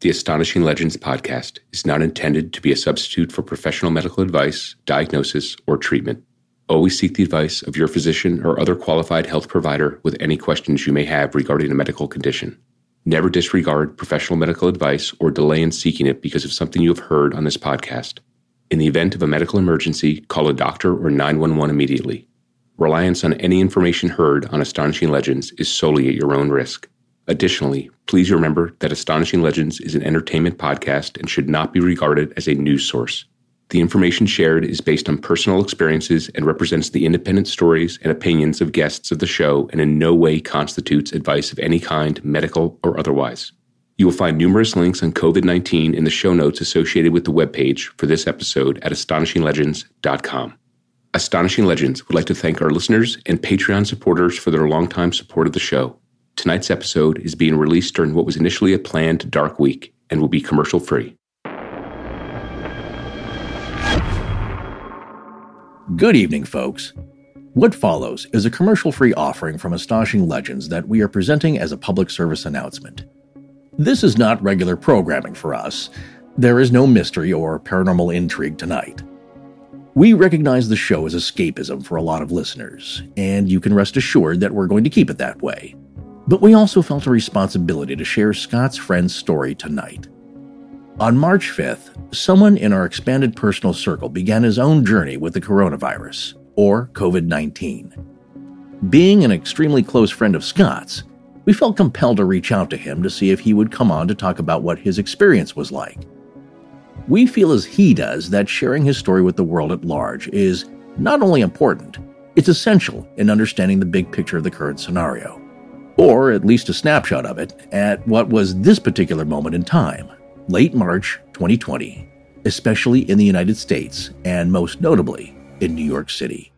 The Astonishing Legends podcast is not intended to be a substitute for professional medical advice, diagnosis, or treatment. Always seek the advice of your physician or other qualified health provider with any questions you may have regarding a medical condition. Never disregard professional medical advice or delay in seeking it because of something you have heard on this podcast. In the event of a medical emergency, call a doctor or 911 immediately. Reliance on any information heard on Astonishing Legends is solely at your own risk. Additionally, please remember that Astonishing Legends is an entertainment podcast and should not be regarded as a news source. The information shared is based on personal experiences and represents the independent stories and opinions of guests of the show and in no way constitutes advice of any kind, medical or otherwise. You will find numerous links on COVID 19 in the show notes associated with the webpage for this episode at astonishinglegends.com. Astonishing Legends would like to thank our listeners and Patreon supporters for their longtime support of the show. Tonight's episode is being released during what was initially a planned dark week and will be commercial free. Good evening, folks. What follows is a commercial free offering from Astonishing Legends that we are presenting as a public service announcement. This is not regular programming for us. There is no mystery or paranormal intrigue tonight. We recognize the show as escapism for a lot of listeners, and you can rest assured that we're going to keep it that way. But we also felt a responsibility to share Scott's friend's story tonight. On March 5th, someone in our expanded personal circle began his own journey with the coronavirus, or COVID 19. Being an extremely close friend of Scott's, we felt compelled to reach out to him to see if he would come on to talk about what his experience was like. We feel as he does that sharing his story with the world at large is not only important, it's essential in understanding the big picture of the current scenario or at least a snapshot of it, at what was this particular moment in time, late March 2020, especially in the United States and most notably in New York City.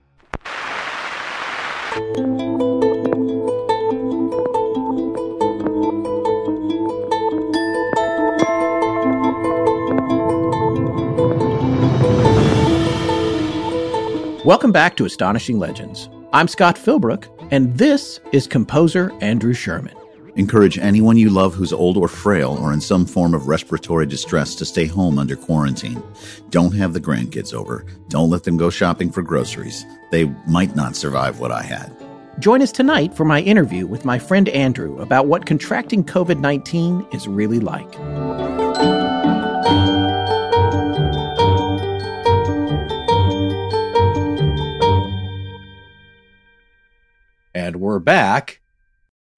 Welcome back to Astonishing Legends. I'm Scott Philbrook, and this is composer Andrew Sherman. Encourage anyone you love who's old or frail or in some form of respiratory distress to stay home under quarantine. Don't have the grandkids over. Don't let them go shopping for groceries. They might not survive what I had. Join us tonight for my interview with my friend Andrew about what contracting COVID 19 is really like. And we're back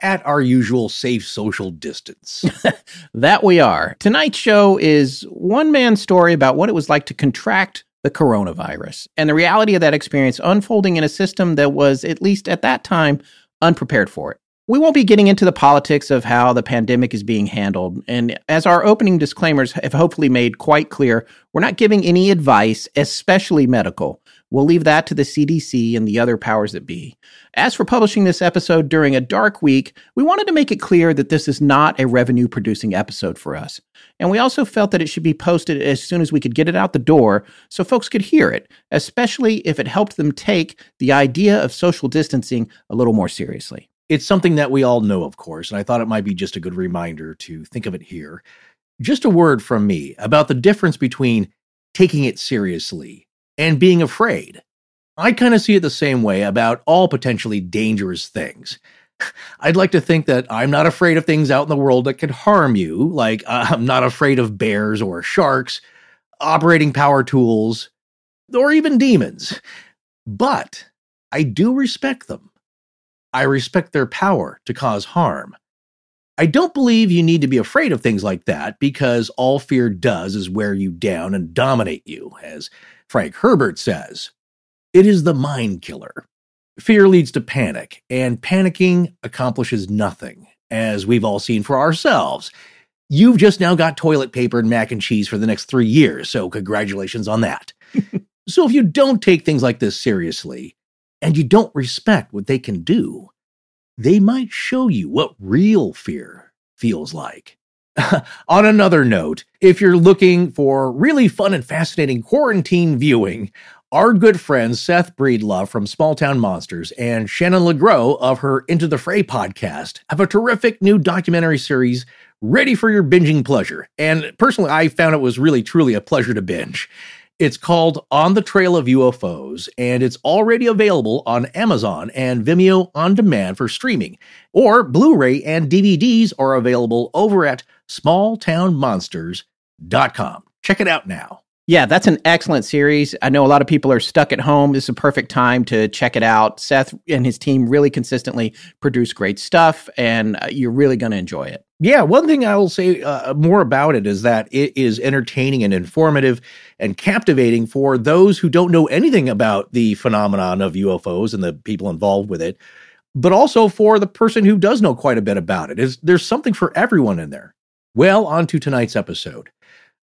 at our usual safe social distance. that we are. Tonight's show is one man's story about what it was like to contract the coronavirus and the reality of that experience unfolding in a system that was, at least at that time, unprepared for it. We won't be getting into the politics of how the pandemic is being handled. And as our opening disclaimers have hopefully made quite clear, we're not giving any advice, especially medical. We'll leave that to the CDC and the other powers that be. As for publishing this episode during a dark week, we wanted to make it clear that this is not a revenue producing episode for us. And we also felt that it should be posted as soon as we could get it out the door so folks could hear it, especially if it helped them take the idea of social distancing a little more seriously. It's something that we all know, of course, and I thought it might be just a good reminder to think of it here. Just a word from me about the difference between taking it seriously and being afraid. I kind of see it the same way about all potentially dangerous things. I'd like to think that I'm not afraid of things out in the world that could harm you, like uh, I'm not afraid of bears or sharks, operating power tools, or even demons. But I do respect them. I respect their power to cause harm. I don't believe you need to be afraid of things like that because all fear does is wear you down and dominate you, as Frank Herbert says. It is the mind killer. Fear leads to panic, and panicking accomplishes nothing, as we've all seen for ourselves. you've just now got toilet paper and mac and cheese for the next three years. So, congratulations on that. so, if you don't take things like this seriously and you don't respect what they can do, they might show you what real fear feels like. On another note, if you're looking for really fun and fascinating quarantine viewing, our good friends Seth Breedlove from Small Town Monsters and Shannon LeGro of her Into the Fray podcast have a terrific new documentary series ready for your binging pleasure. And personally, I found it was really truly a pleasure to binge. It's called On the Trail of UFOs, and it's already available on Amazon and Vimeo on demand for streaming. Or Blu ray and DVDs are available over at smalltownmonsters.com. Check it out now. Yeah, that's an excellent series. I know a lot of people are stuck at home. This is a perfect time to check it out. Seth and his team really consistently produce great stuff, and uh, you're really going to enjoy it. Yeah, one thing I will say uh, more about it is that it is entertaining and informative and captivating for those who don't know anything about the phenomenon of UFOs and the people involved with it, but also for the person who does know quite a bit about it. Is there's something for everyone in there. Well, on to tonight's episode.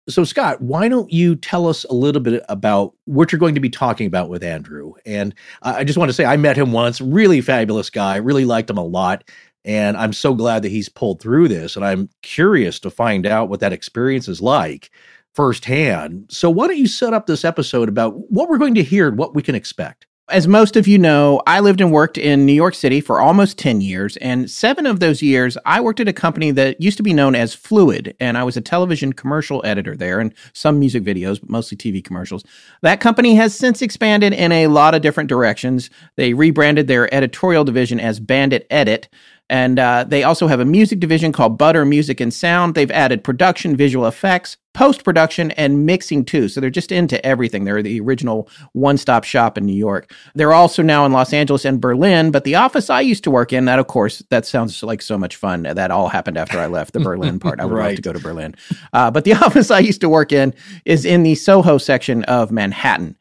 So, Scott, why don't you tell us a little bit about what you're going to be talking about with Andrew? And I just want to say, I met him once, really fabulous guy, really liked him a lot. And I'm so glad that he's pulled through this. And I'm curious to find out what that experience is like firsthand. So, why don't you set up this episode about what we're going to hear and what we can expect? As most of you know, I lived and worked in New York City for almost 10 years, and seven of those years I worked at a company that used to be known as Fluid, and I was a television commercial editor there and some music videos, but mostly TV commercials. That company has since expanded in a lot of different directions. They rebranded their editorial division as Bandit Edit, and uh, they also have a music division called Butter Music and Sound. They've added production, visual effects, post production, and mixing too. So they're just into everything. They're the original one stop shop in New York. They're also now in Los Angeles and Berlin. But the office I used to work in, that of course, that sounds like so much fun. That all happened after I left the Berlin part. I would right. love to go to Berlin. Uh, but the office I used to work in is in the Soho section of Manhattan.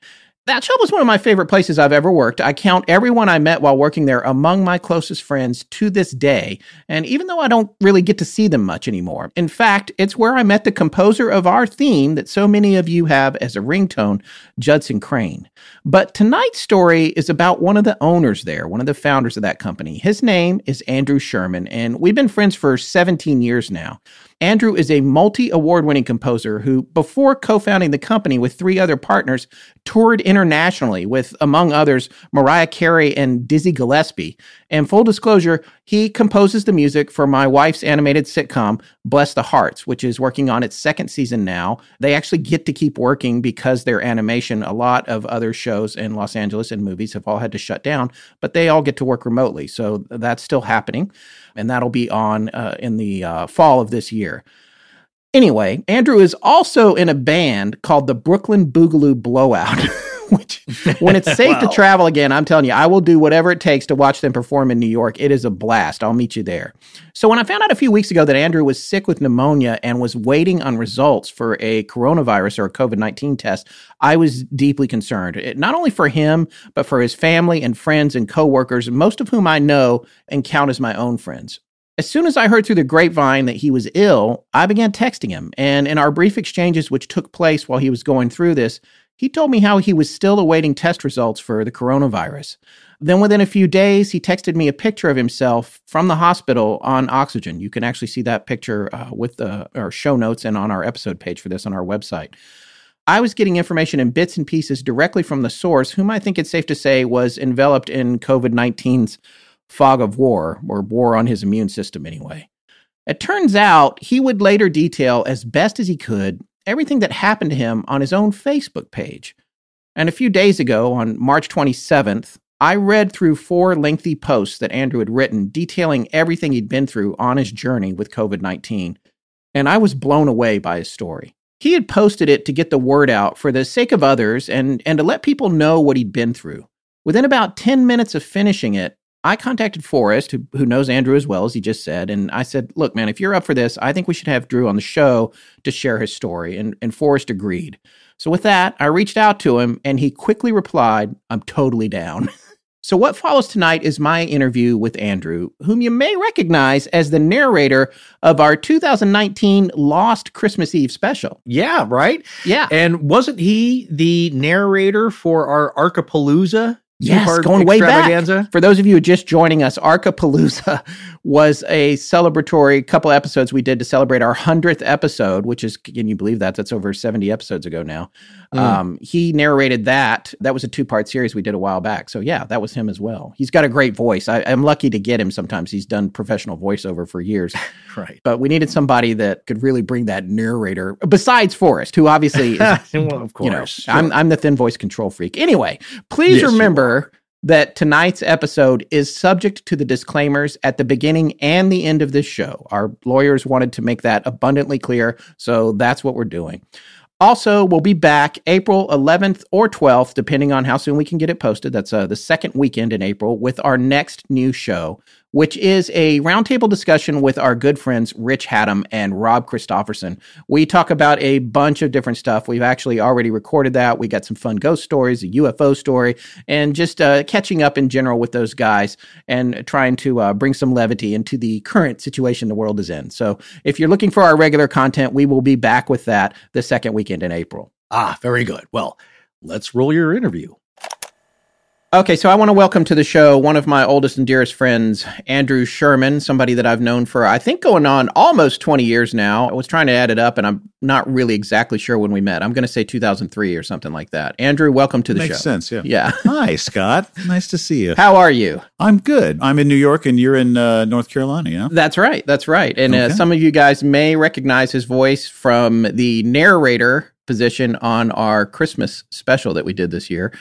That shop was one of my favorite places I've ever worked. I count everyone I met while working there among my closest friends to this day. And even though I don't really get to see them much anymore, in fact, it's where I met the composer of our theme that so many of you have as a ringtone, Judson Crane. But tonight's story is about one of the owners there, one of the founders of that company. His name is Andrew Sherman, and we've been friends for 17 years now. Andrew is a multi award winning composer who, before co founding the company with three other partners, toured internationally with, among others, Mariah Carey and Dizzy Gillespie. And full disclosure, he composes the music for my wife's animated sitcom, Bless the Harts, which is working on its second season now. They actually get to keep working because their animation, a lot of other shows in Los Angeles and movies have all had to shut down, but they all get to work remotely. So that's still happening and that'll be on uh, in the uh, fall of this year. Anyway, Andrew is also in a band called the Brooklyn Boogaloo Blowout. which when it's safe wow. to travel again, I'm telling you, I will do whatever it takes to watch them perform in New York. It is a blast. I'll meet you there. So when I found out a few weeks ago that Andrew was sick with pneumonia and was waiting on results for a coronavirus or a COVID-19 test, I was deeply concerned. It, not only for him, but for his family and friends and coworkers, most of whom I know and count as my own friends. As soon as I heard through the grapevine that he was ill, I began texting him. And in our brief exchanges, which took place while he was going through this, he told me how he was still awaiting test results for the coronavirus. Then, within a few days, he texted me a picture of himself from the hospital on oxygen. You can actually see that picture uh, with the our show notes and on our episode page for this on our website. I was getting information in bits and pieces directly from the source, whom I think it's safe to say was enveloped in COVID 19's fog of war, or war on his immune system anyway. It turns out he would later detail as best as he could everything that happened to him on his own Facebook page. And a few days ago, on March 27th, I read through four lengthy posts that Andrew had written detailing everything he'd been through on his journey with COVID 19, and I was blown away by his story. He had posted it to get the word out for the sake of others and, and to let people know what he'd been through. Within about 10 minutes of finishing it, I contacted Forrest, who, who knows Andrew as well as he just said, and I said, "Look, man, if you're up for this, I think we should have Drew on the show to share his story." And and Forrest agreed. So with that, I reached out to him, and he quickly replied, "I'm totally down." So, what follows tonight is my interview with Andrew, whom you may recognize as the narrator of our 2019 Lost Christmas Eve special. Yeah, right? Yeah. And wasn't he the narrator for our Archipalooza? Yes, going way back. For those of you just joining us, Archipalooza was a celebratory couple episodes we did to celebrate our 100th episode, which is, can you believe that? That's over 70 episodes ago now. Mm. Um, he narrated that. That was a two part series we did a while back. So, yeah, that was him as well. He's got a great voice. I, I'm lucky to get him sometimes. He's done professional voiceover for years. Right. But we needed somebody that could really bring that narrator, besides Forrest, who obviously is well, of you know, course. I'm I'm the thin voice control freak. Anyway, please Yes, remember that tonight's episode is subject to the disclaimers at the beginning and the end of this show. Our lawyers wanted to make that abundantly clear, so that's what we're doing. Also, we'll be back April 11th or 12th, depending on how soon we can get it posted. That's uh, the second weekend in April with our next new show, which is a roundtable discussion with our good friends Rich Hatem and Rob Christofferson. We talk about a bunch of different stuff. We've actually already recorded that. We got some fun ghost stories, a UFO story, and just uh, catching up in general with those guys and trying to uh, bring some levity into the current situation the world is in. So if you're looking for our regular content, we will be back with that the second weekend in April. ah, very good. Well, let's roll your interview. Okay, so I want to welcome to the show one of my oldest and dearest friends, Andrew Sherman, somebody that I've known for, I think, going on almost 20 years now. I was trying to add it up, and I'm not really exactly sure when we met. I'm going to say 2003 or something like that. Andrew, welcome to the Makes show. sense, yeah. Yeah. Hi, Scott. Nice to see you. How are you? I'm good. I'm in New York and you're in uh, North Carolina, yeah? That's right. That's right. And uh, some of you guys may recognize his voice from the narrator position on our Christmas special that we did this year.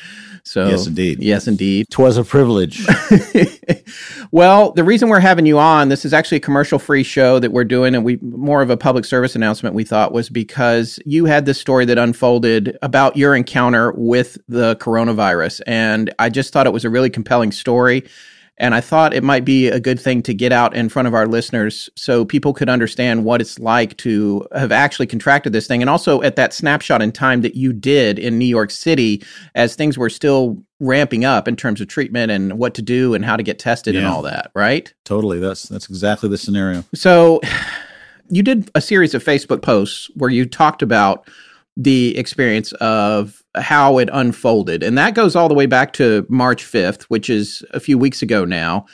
So, Yes, indeed. Yes, indeed. Twas a privilege. well, the reason we're having you on, this is actually a commercial free show that we're doing, and we more of a public service announcement we thought was because you had this story that unfolded about your encounter with the coronavirus. And I just thought it was a really compelling story. And I thought it might be a good thing to get out in front of our listeners so people could understand what it's like to have actually contracted this thing. And also at that snapshot in time that you did in New York City as things were still ramping up in terms of treatment and what to do and how to get tested and all that, right? totally. That's that's exactly the scenario. So you did a series of Facebook posts where you talked about the experience of how it unfolded. And that goes all the way back to March 5th, which is a few weeks ago now.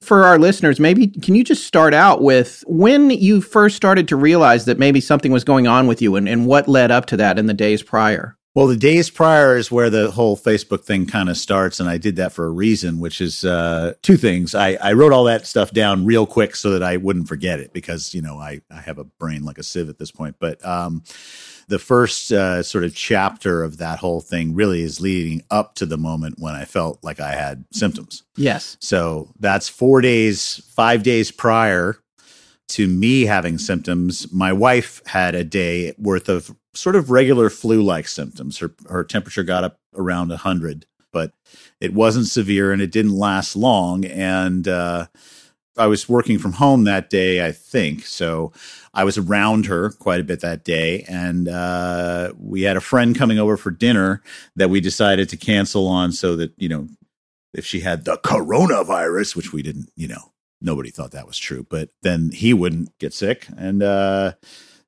For our listeners, maybe can you just start out with when you first started to realize that maybe something was going on with you and, and what led up to that in the days prior? Well, the days prior is where the whole Facebook thing kind of starts, and I did that for a reason, which is uh, two things. I, I wrote all that stuff down real quick so that I wouldn't forget it because you know I, I have a brain like a sieve at this point. But um, the first uh, sort of chapter of that whole thing really is leading up to the moment when I felt like I had symptoms. Yes. So that's four days, five days prior to me having symptoms. My wife had a day worth of sort of regular flu like symptoms. Her, her temperature got up around 100, but it wasn't severe and it didn't last long. And uh, I was working from home that day, I think. So I was around her quite a bit that day. And uh, we had a friend coming over for dinner that we decided to cancel on so that, you know, if she had the coronavirus, which we didn't, you know, nobody thought that was true, but then he wouldn't get sick. And uh,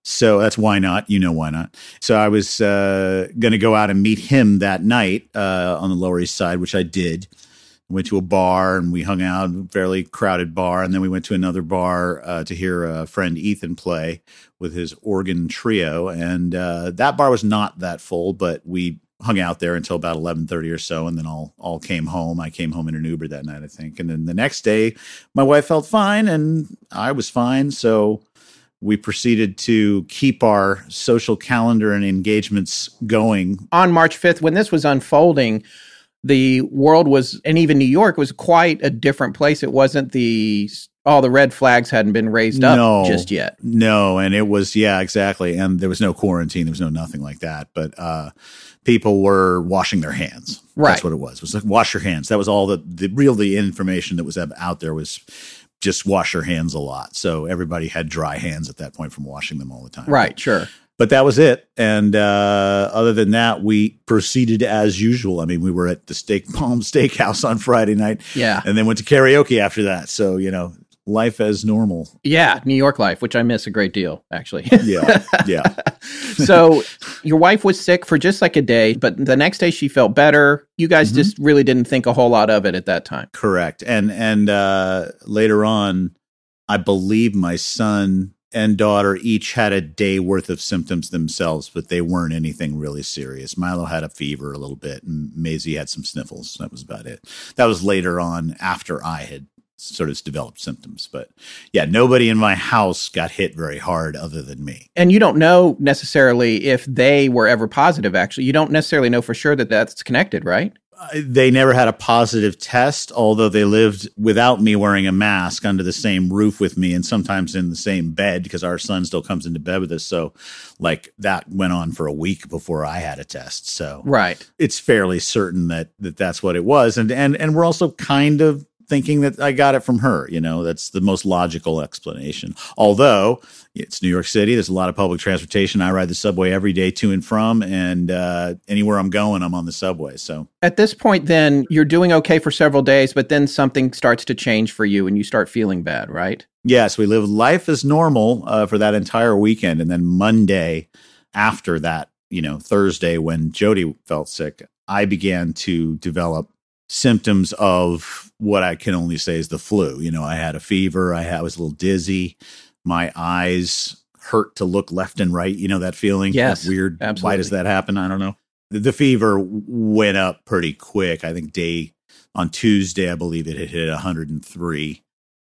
so that's why not. You know why not. So I was uh, going to go out and meet him that night uh, on the Lower East Side, which I did. Went to a bar and we hung out, fairly crowded bar, and then we went to another bar uh, to hear a friend Ethan play with his organ trio. And uh, that bar was not that full, but we hung out there until about 11:30 or so and then all all came home. I came home in an Uber that night, I think. And then the next day my wife felt fine and I was fine, so we proceeded to keep our social calendar and engagements going. on March 5th, when this was unfolding, the world was, and even New York was quite a different place. It wasn't the, all the red flags hadn't been raised up No. just yet. No, and it was yeah, exactly. And there was no quarantine, there was no nothing like that. But uh people were washing their hands. Right. That's what it was. It was like wash your hands. That was all the the real the information that was out there was just wash your hands a lot. So everybody had dry hands at that point from washing them all the time. Right, sure. But that was it. And uh, other than that, we proceeded as usual. I mean, we were at the Steak Palm Steakhouse on Friday night, Yeah. and then went to karaoke after that. So you know, life as normal. Yeah. New York life, which I miss a great deal, actually. Yeah, yeah. so your wife was sick for just like a day, but the next day she felt better. You guys Mhm. just really didn't think a whole lot of it at that time. Correct. And and uh, later on, I believe my son and daughter each had a day worth of symptoms themselves, but they weren't anything really serious. Milo had a fever a little bit, and Maisie had some sniffles. That was about it. That was later on after I had sort of developed symptoms. But yeah, nobody in my house got hit very hard other than me. And you don't know necessarily if they were ever positive, actually. You don't necessarily know for sure that that's connected, right? They never had a positive test, although they lived without me wearing a mask under the same roof with me and sometimes in the same bed because our son still comes into bed with us. So, like, that went on for a week before I had a test. So, Right. it's fairly certain that, that that's what it was. And, and, and we're also kind of thinking that I got it from her. You know, that's the most logical explanation. Although it's New York City, there's a lot of public transportation. I ride the subway every day to and from, and uh, anywhere I'm going, I'm on the subway. So, At this point, then you're doing okay for several days, but then something starts to change for you and you start feeling bad, right? Yes, we lived life as normal uh, for that entire weekend, and then Monday after that, you know, Thursday when Jody felt sick, I began to develop symptoms of what I can only say is the flu. You know, I had a fever, I, had, I was a little dizzy, my eyes hurt to look left and right. You know that feeling? Yes, That weird. Why does that happen? I don't know. The, the fever went up pretty quick. I think day on Tuesday, I believe it had hit 103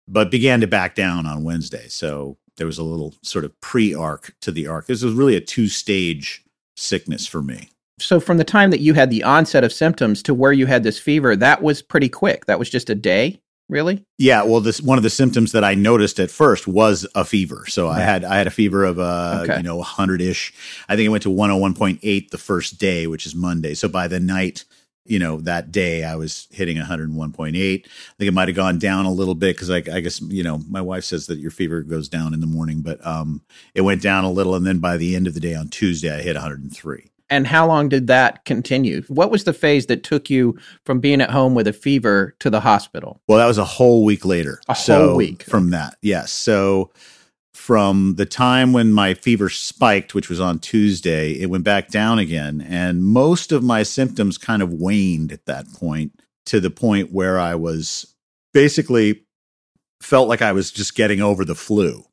but began to back down on Wednesday. So there was a little sort of pre arc to the arc. This was really a two stage sickness for me. So, from the time that you had the onset of symptoms to where you had this fever, that was pretty quick. That was just a day, really? Yeah, well, this one of the symptoms that I noticed at first was a fever. So I had I had a fever of uh, Okay. you know, hundred ish. I think it went to one hundred one point eight the first day, which is Monday. So by the night, you know, that day I was hitting one hundred one point eight. I think it might have gone down a little bit because I, I guess you know my wife says that your fever goes down in the morning, but um, it went down a little, and then by the end of the day on Tuesday, I hit one hundred and how long did that continue? What was the phase that took you from being at home with a fever to the hospital? Well, that was a whole week later. A so whole week. from that. Yes. So from the time when my fever spiked, which was on Tuesday, it went back down again. And most of my symptoms kind of waned at that point to the point where I was basically felt like I was just getting over the flu.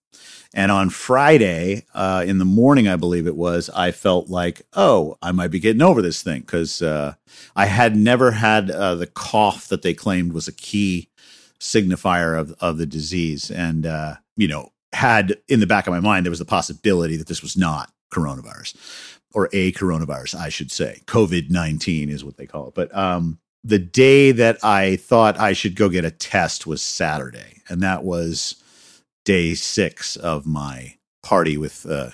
And on Friday, uh, in the morning, I believe it was, I felt like, oh, I might be getting over this thing because uh, I had never had uh, the cough that they claimed was a key signifier of, of the disease. And, uh, you know, had in the back of my mind, there was the possibility that this was not coronavirus or a coronavirus, I should say. COVID 19 is what they call it. But um, the day that I thought I should go get a test was Saturday. And that was day six of my party with uh,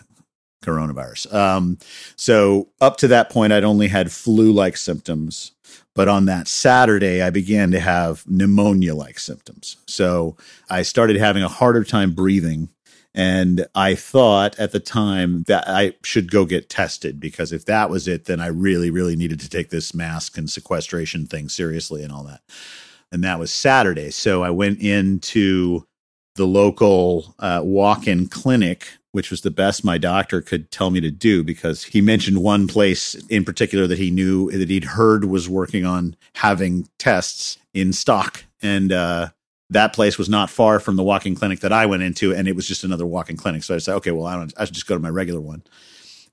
coronavirus. Um, so up to that point, I'd only had flu like symptoms. But on that Saturday, I began to have pneumonia like symptoms. So I started having a harder time breathing. And I thought at the time that I should go get tested because if that was it, then I really, really needed to take this mask and sequestration thing seriously and all that. And that was Saturday. So I went into the local uh, walk in clinic, which was the best my doctor could tell me to do because he mentioned one place in particular that he knew that he'd heard was working on having tests in stock. And uh, that place was not far from the walk-in clinic that I went into, and it was just another walk-in clinic. So I said, okay, well, I don't, I should just go to my regular one.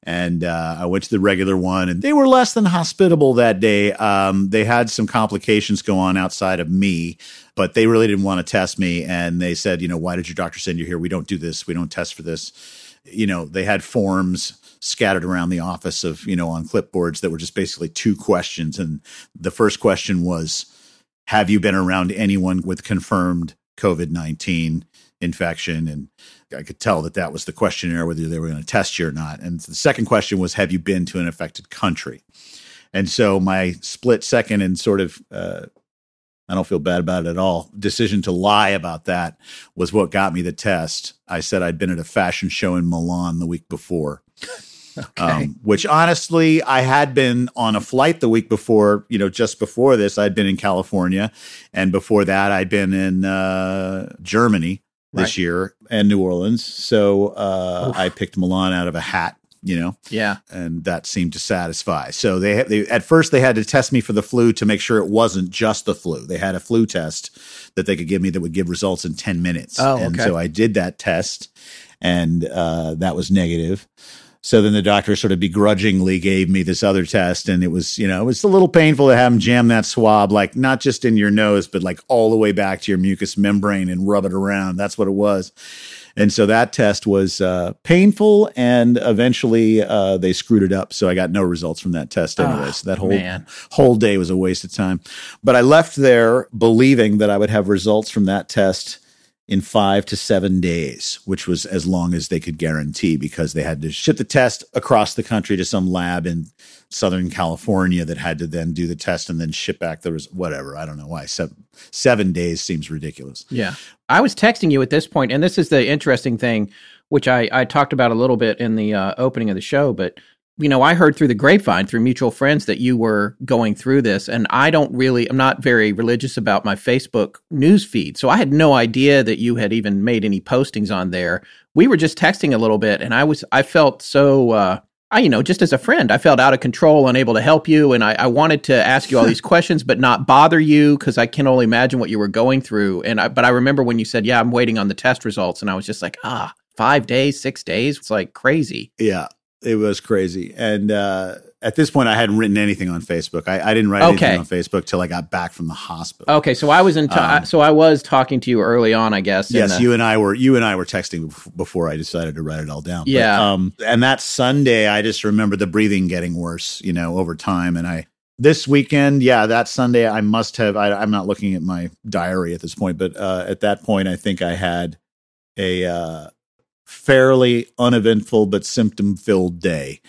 And uh, I went to the regular one, and they were less than hospitable that day. Um, they had some complications go on outside of me, but they really didn't want to test me. And they said, you know, why did your doctor send you here? We don't do this. We don't test for this. You know, they had forms scattered around the office of, you know, on clipboards that were just basically two questions. And the first question was, have you been around anyone with confirmed COVID 19 infection? And I could tell that that was the questionnaire, whether they were going to test you or not. And the second question was, have you been to an affected country? And so my split second and sort of, uh, I don't feel bad about it at all. Decision to lie about that was what got me the test. I said I'd been at a fashion show in Milan the week before. Um, which honestly, I had been on a flight the week before, you know, just before this, I'd been in California. And before that, I'd been in uh, Germany this Right. year and New Orleans. So uh, I picked Milan out of a hat, you know, Yeah. and that seemed to satisfy. So they, they at first they had to test me for the flu to make sure it wasn't just the flu. They had a flu test that they could give me that would give results in 10 minutes. Oh, and okay. so I did that test and uh, that was negative. So then the doctor sort of begrudgingly gave me this other test, and it was, you know, it was a little painful to have him jam that swab, like not just in your nose, but like all the way back to your mucous membrane and rub it around. That's what it was. And so that test was uh, painful, and eventually uh, they screwed it up. So I got no results from that test anyway. Ah, so that whole man. whole day was a waste of time. But I left there believing that I would have results from that test in five to seven days, which was as long as they could guarantee because they had to ship the test across the country to some lab in Southern California that had to then do the test and then ship back the res- whatever. I don't know why. Seven, seven days seems ridiculous. Yeah. I was texting you at this point, and this is the interesting thing, which I, I talked about a little bit in the uh, opening of the show. But, you know, I heard through the grapevine, through mutual friends, that you were going through this. And I don't really, I'm not very religious about my Facebook news feed. So I had no idea that you had even made any postings on there. We were just texting a little bit, and I was, I felt so, uh, I, you know, just as a friend, I felt out of control, unable to help you. And I, I wanted to ask you all these questions, but not bother you because I can only imagine what you were going through. And I, but I remember when you said, yeah, I'm waiting on the test results. And I was just like, ah, five days, six days. It's like crazy. Yeah, it was crazy. And uh, at this point, I hadn't written anything on Facebook. I, I didn't write Okay. anything on Facebook till I got back from the hospital. Okay. So I was in, t- Um, so I was talking to you early on, I guess. Yes, the- you and I were you and I were texting before I decided to write it all down. But, Yeah. um, and that Sunday, I just remember the breathing getting worse, you know, over time. And I this weekend, yeah, that Sunday, I must have. I, I'm not looking at my diary at this point, but uh, at that point, I think I had a uh, fairly uneventful but symptom filled day.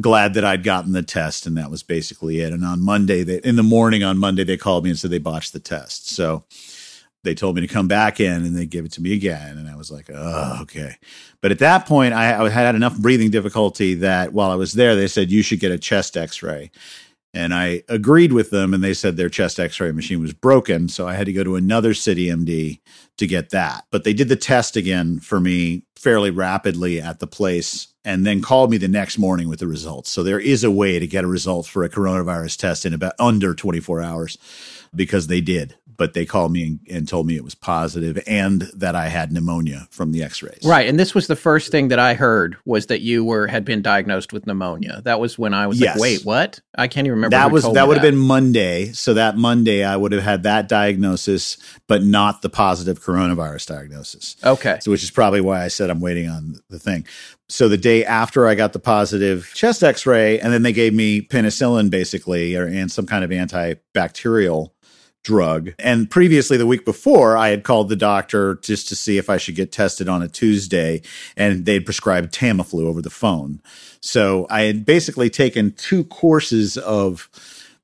Glad that I'd gotten the test, and that was basically it. And on Monday, they, in the morning on Monday, they called me and said they botched the test. So they told me to come back in and they gave it to me again. And I was like, oh, okay. But at that point, I, I had enough breathing difficulty that while I was there, they said, you should get a chest x ray. And I agreed with them, and they said their chest x ray machine was broken. So I had to go to another CityMD to get that. But they did the test again for me fairly rapidly at the place and then called me the next morning with the results. So there is a way to get a result for a coronavirus test in about under 24 hours because they did. But they called me and, and told me it was positive and that I had pneumonia from the x-rays. Right, and this was the first thing that I heard was that you were had been diagnosed with pneumonia. That was when I was Yes. like, "Wait, what?" I can't even remember. that was that would have been Monday. So that Monday I would have had that diagnosis, but not the positive coronavirus diagnosis. okay. So, which is probably why I said I'm waiting on the thing. So the day after I got the positive chest X-ray, and then they gave me penicillin basically, or and some kind of antibacterial drug. And previously, the week before, I had called the doctor just to see if I should get tested on a Tuesday, and they'd prescribed Tamiflu over the phone. So I had basically taken two courses of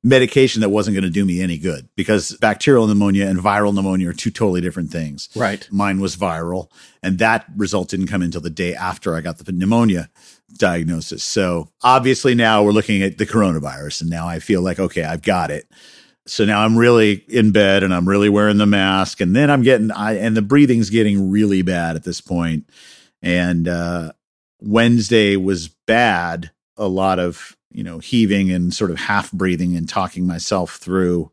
medication that wasn't going to do me any good because bacterial pneumonia and viral pneumonia are two totally different things. Right. Mine was viral, and that result didn't come until the day after I got the pneumonia diagnosis. So obviously now we're looking at the coronavirus, and now I feel like, okay, I've got it. So now I'm really in bed and I'm really wearing the mask, and then I'm getting, I, and the breathing's getting really bad at this point. And uh, Wednesday was bad, a lot of, you know, heaving and sort of half breathing and talking myself through,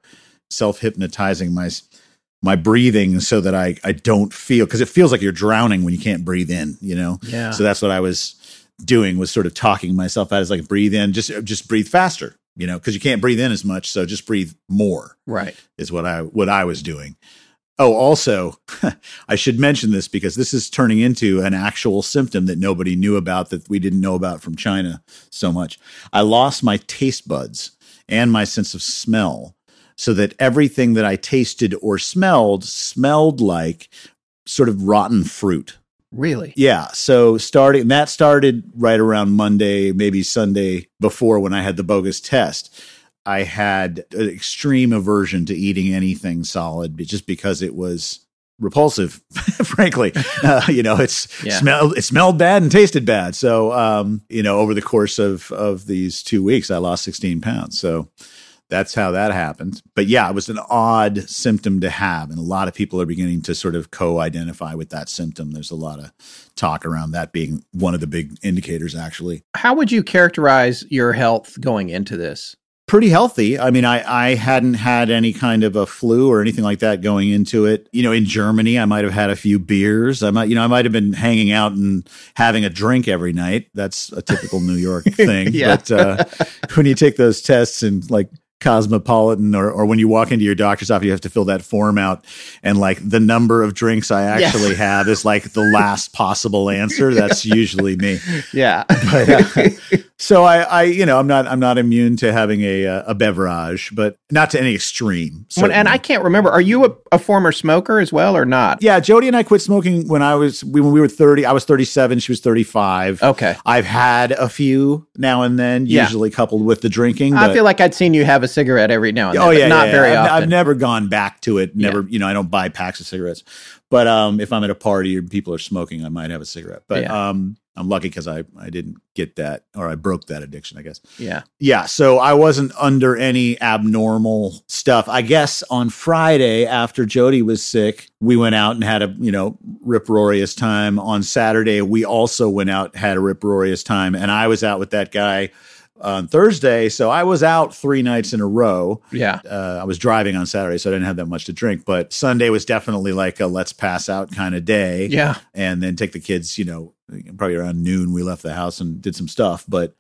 self hypnotizing my my breathing so that I I don't feel because it feels like you're drowning when you can't breathe in, you know. Yeah. So that's what I was doing was sort of talking myself out as like breathe in, just just breathe faster, you know, because you can't breathe in as much, so just breathe more Right. is what I what I was doing. Oh, also, I should mention this because this is turning into an actual symptom that nobody knew about that we didn't know about from China so much. I lost my taste buds and my sense of smell so that everything that I tasted or smelled smelled like sort of rotten fruit. Really? Yeah. So starting that started right around Monday, maybe Sunday before when I had the bogus test. I had an extreme aversion to eating anything solid just because it was repulsive, frankly. Uh, you know, it's Yeah. smelled it smelled bad and tasted bad. So, um, you know, over the course of of these two weeks, I lost 16 pounds. So that's how that happened. But yeah, it was an odd symptom to have, and a lot of people are beginning to sort of co-identify with that symptom. There's a lot of talk around that being one of the big indicators, actually. How would you characterize your health going into this? pretty healthy. I mean, I, I hadn't had any kind of a flu or anything like that going into it. You know, in Germany, I might have had a few beers. I might, you know, I might have been hanging out and having a drink every night. That's a typical New York thing. Yeah. But uh, when you take those tests and like Cosmopolitan or, or when you walk into your doctor's office, you have to fill that form out. And like the number of drinks I actually have is like the last possible answer. That's usually me. Yeah. But, uh, so I, I, you know, I'm not, I'm not immune to having a, uh, a beverage, but not to any extreme. And I can't remember. Are you a, a former smoker as well or not? yeah, Jody and I quit smoking when I was, we, when we were 30, I was 37, she was 35. Okay. I've had a few now and then, Yeah. usually coupled with the drinking. I feel like I'd seen you have a cigarette every now and then. Oh but yeah, not yeah, very yeah. I've, often. I've never gone back to it. Never, you know, I don't buy packs of cigarettes. But um, if I'm at a party and people are smoking, I might have a cigarette. But Yeah. um, I'm lucky because I I didn't get that or I broke that addiction. I guess. yeah. Yeah, so I wasn't under any abnormal stuff. I guess on Friday after Jody was sick, we went out and had a, you know, rip-roarious time. On Saturday, we also went out, had a rip-roarious time, and I was out with that guy on Thursday. So I was out three nights in a row. Yeah. Uh, I was driving on Saturday, so I didn't have that much to drink. But Sunday was definitely like a let's pass out kind of day Yeah. and then take the kids, you know, probably around noon we left the house and did some stuff, but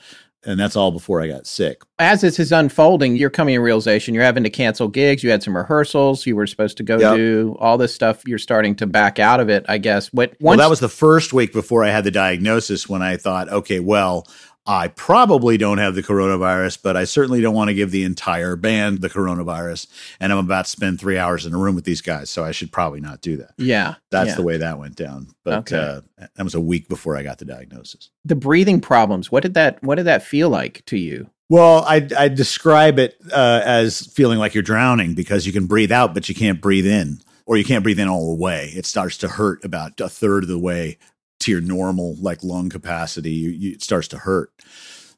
and that's all before I got sick. As this is unfolding, you're coming to realization you're having to cancel gigs. You had some rehearsals. You were supposed to go Yep. do all this stuff. You're starting to back out of it, I guess. What well, that was the first week before I had the diagnosis when I thought, okay, well, I probably don't have the coronavirus, but I certainly don't want to give the entire band the coronavirus. And I'm about to spend three hours in a room with these guys, so I should probably not do that. yeah. That's yeah. the way that went down. But Okay. uh, that was a week before I got the diagnosis. the breathing problems. What did that what did that feel like to you? Well, I I describe it uh, as feeling like you're drowning because you can breathe out, but you can't breathe in, or you can't breathe in all the way. It starts to hurt about a third of the way to your normal like lung capacity. You, you, it starts to hurt,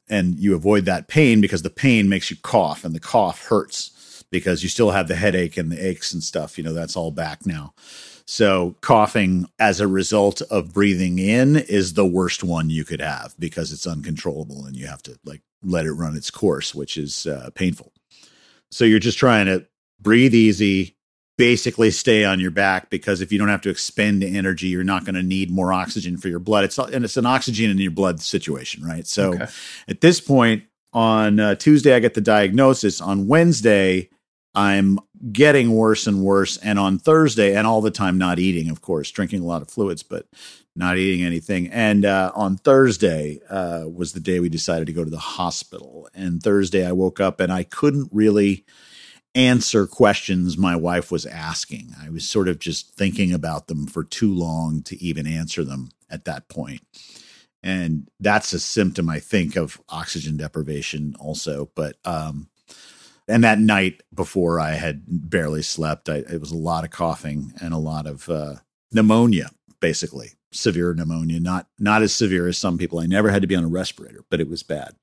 and you avoid that pain because the pain makes you cough, and the cough hurts because you still have the headache and the aches and stuff. You know that's all back now. So coughing as a result of breathing in is the worst one you could have because it's uncontrollable and you have to like let it run its course, which is uh, painful. So you're just trying to breathe easy, basically stay on your back because if you don't have to expend energy, you're not going to need more oxygen for your blood. It's and it's an oxygen in your blood situation, right? So Okay. at this point on uh, Tuesday, I get the diagnosis. On Wednesday, I'm getting worse and worse. And on Thursday, and all the time not eating, of course, drinking a lot of fluids, but not eating anything. And uh, on Thursday uh, was the day we decided to go to the hospital. And Thursday, I woke up and I couldn't really answer questions my wife was asking. I was sort of just thinking about them for too long to even answer them at that point. And that's a symptom, I think, of oxygen deprivation also. But, um, and that night before I had barely slept, I, it was a lot of coughing and a lot of uh, pneumonia, basically severe pneumonia. Not not as severe as some people. I never had to be on a respirator, but it was bad.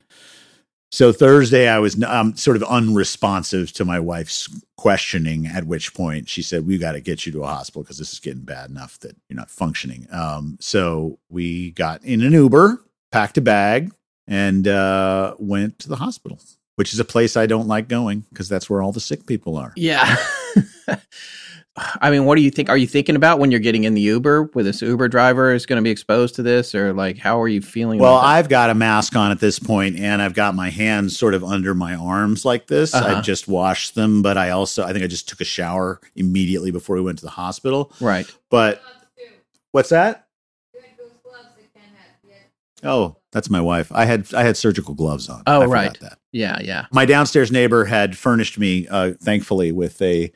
So Thursday, I was um, sort of unresponsive to my wife's questioning. At which point, she said, "We got to get you to a hospital because this is getting bad enough that you're not functioning." Um, so we got in an Uber, packed a bag, and uh, went to the hospital, which is a place I don't like going because that's where all the sick people are. Yeah. I mean, what do you think? Are you thinking about when you're getting in the Uber with this Uber driver is going to be exposed to this, or like how are you feeling? Well, about? I've got a mask on at this point, and I've got my hands sort of under my arms like this. Uh-huh. I just washed them, but I also I think I just took a shower immediately before we went to the hospital. right. But what's that? Oh, that's my wife. I had I had surgical gloves on. Oh, I right. That. Yeah, yeah. My downstairs neighbor had furnished me, uh, thankfully, with a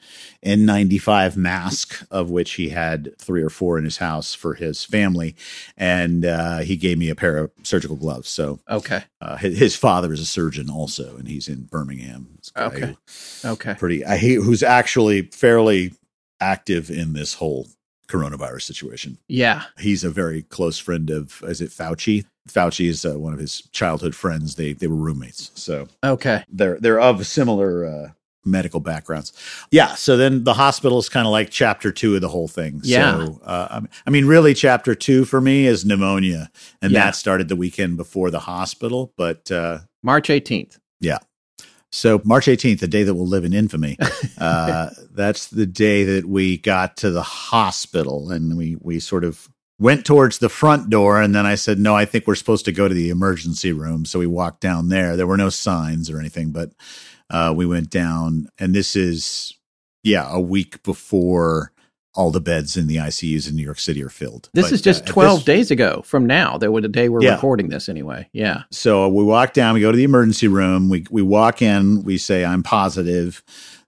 N95 mask, of which he had three or four in his house for his family, and uh, he gave me a pair of surgical gloves. So Okay. uh, his, his father is a surgeon also, and he's in Birmingham. Okay. who- Okay. pretty. I hate who's actually fairly active in this whole coronavirus situation. Yeah. He's a very close friend of, is it Fauci? Fauci is uh, one of his childhood friends. They they were roommates, so Okay. they're they're of similar uh, medical backgrounds. Yeah. So then the hospital is kind of like chapter two of the whole thing. Yeah. So, uh, I mean- really, chapter two for me is pneumonia, and Yeah. that started the weekend before the hospital. But uh, March 18th. So March 18th, the day that will live in infamy, uh, that's the day that we got to the hospital and we, we sort of went towards the front door. And then I said, no, I think we're supposed to go to the emergency room. So we walked down there. There were no signs or anything, but uh, we went down. And this is, yeah, a week before all the beds in the ICUs in New York City are filled. This But, is just uh, 12 this- days ago from now. That was the day we're Yeah. recording this anyway. Yeah. So we walk down, we go to the emergency room, we we walk in, we say I'm positive.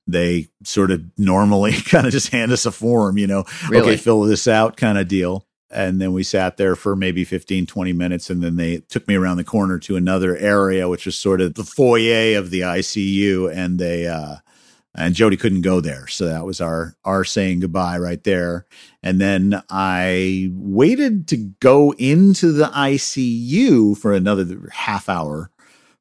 They sort of normally kind of just hand us a form, you know, Really? okay, fill this out kind of deal. And then we sat there for maybe 15, 20 minutes. And then they took me around the corner to another area, which was sort of the foyer of the ICU. And they, uh, and Jody couldn't go there. So that was our, our saying goodbye right there. And then I waited to go into the ICU for another half hour,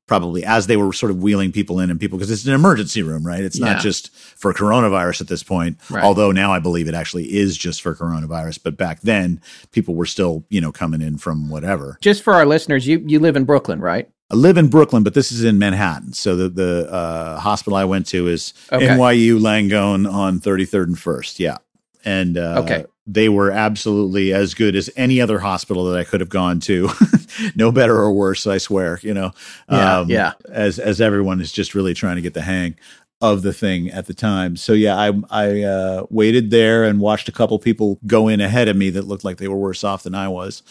probably as they were sort of wheeling people in and people, because it's an emergency room, right? It's Yeah. not just for coronavirus at this point. Right. Although now I believe it actually is just for coronavirus. But back then, people were still, you know, coming in from whatever. Just for our listeners, you, you live in Brooklyn, right? I live in Brooklyn, but this is in Manhattan. So the the uh, hospital I went to is Okay. NYU Langone on 33rd and First. Yeah, and uh, Okay. they were absolutely as good as any other hospital that I could have gone to. no better or worse, I swear. You know, Yeah, yeah. As as everyone is just really trying to get the hang of the thing at the time. So yeah, I I uh, waited there and watched a couple people go in ahead of me that looked like they were worse off than I was.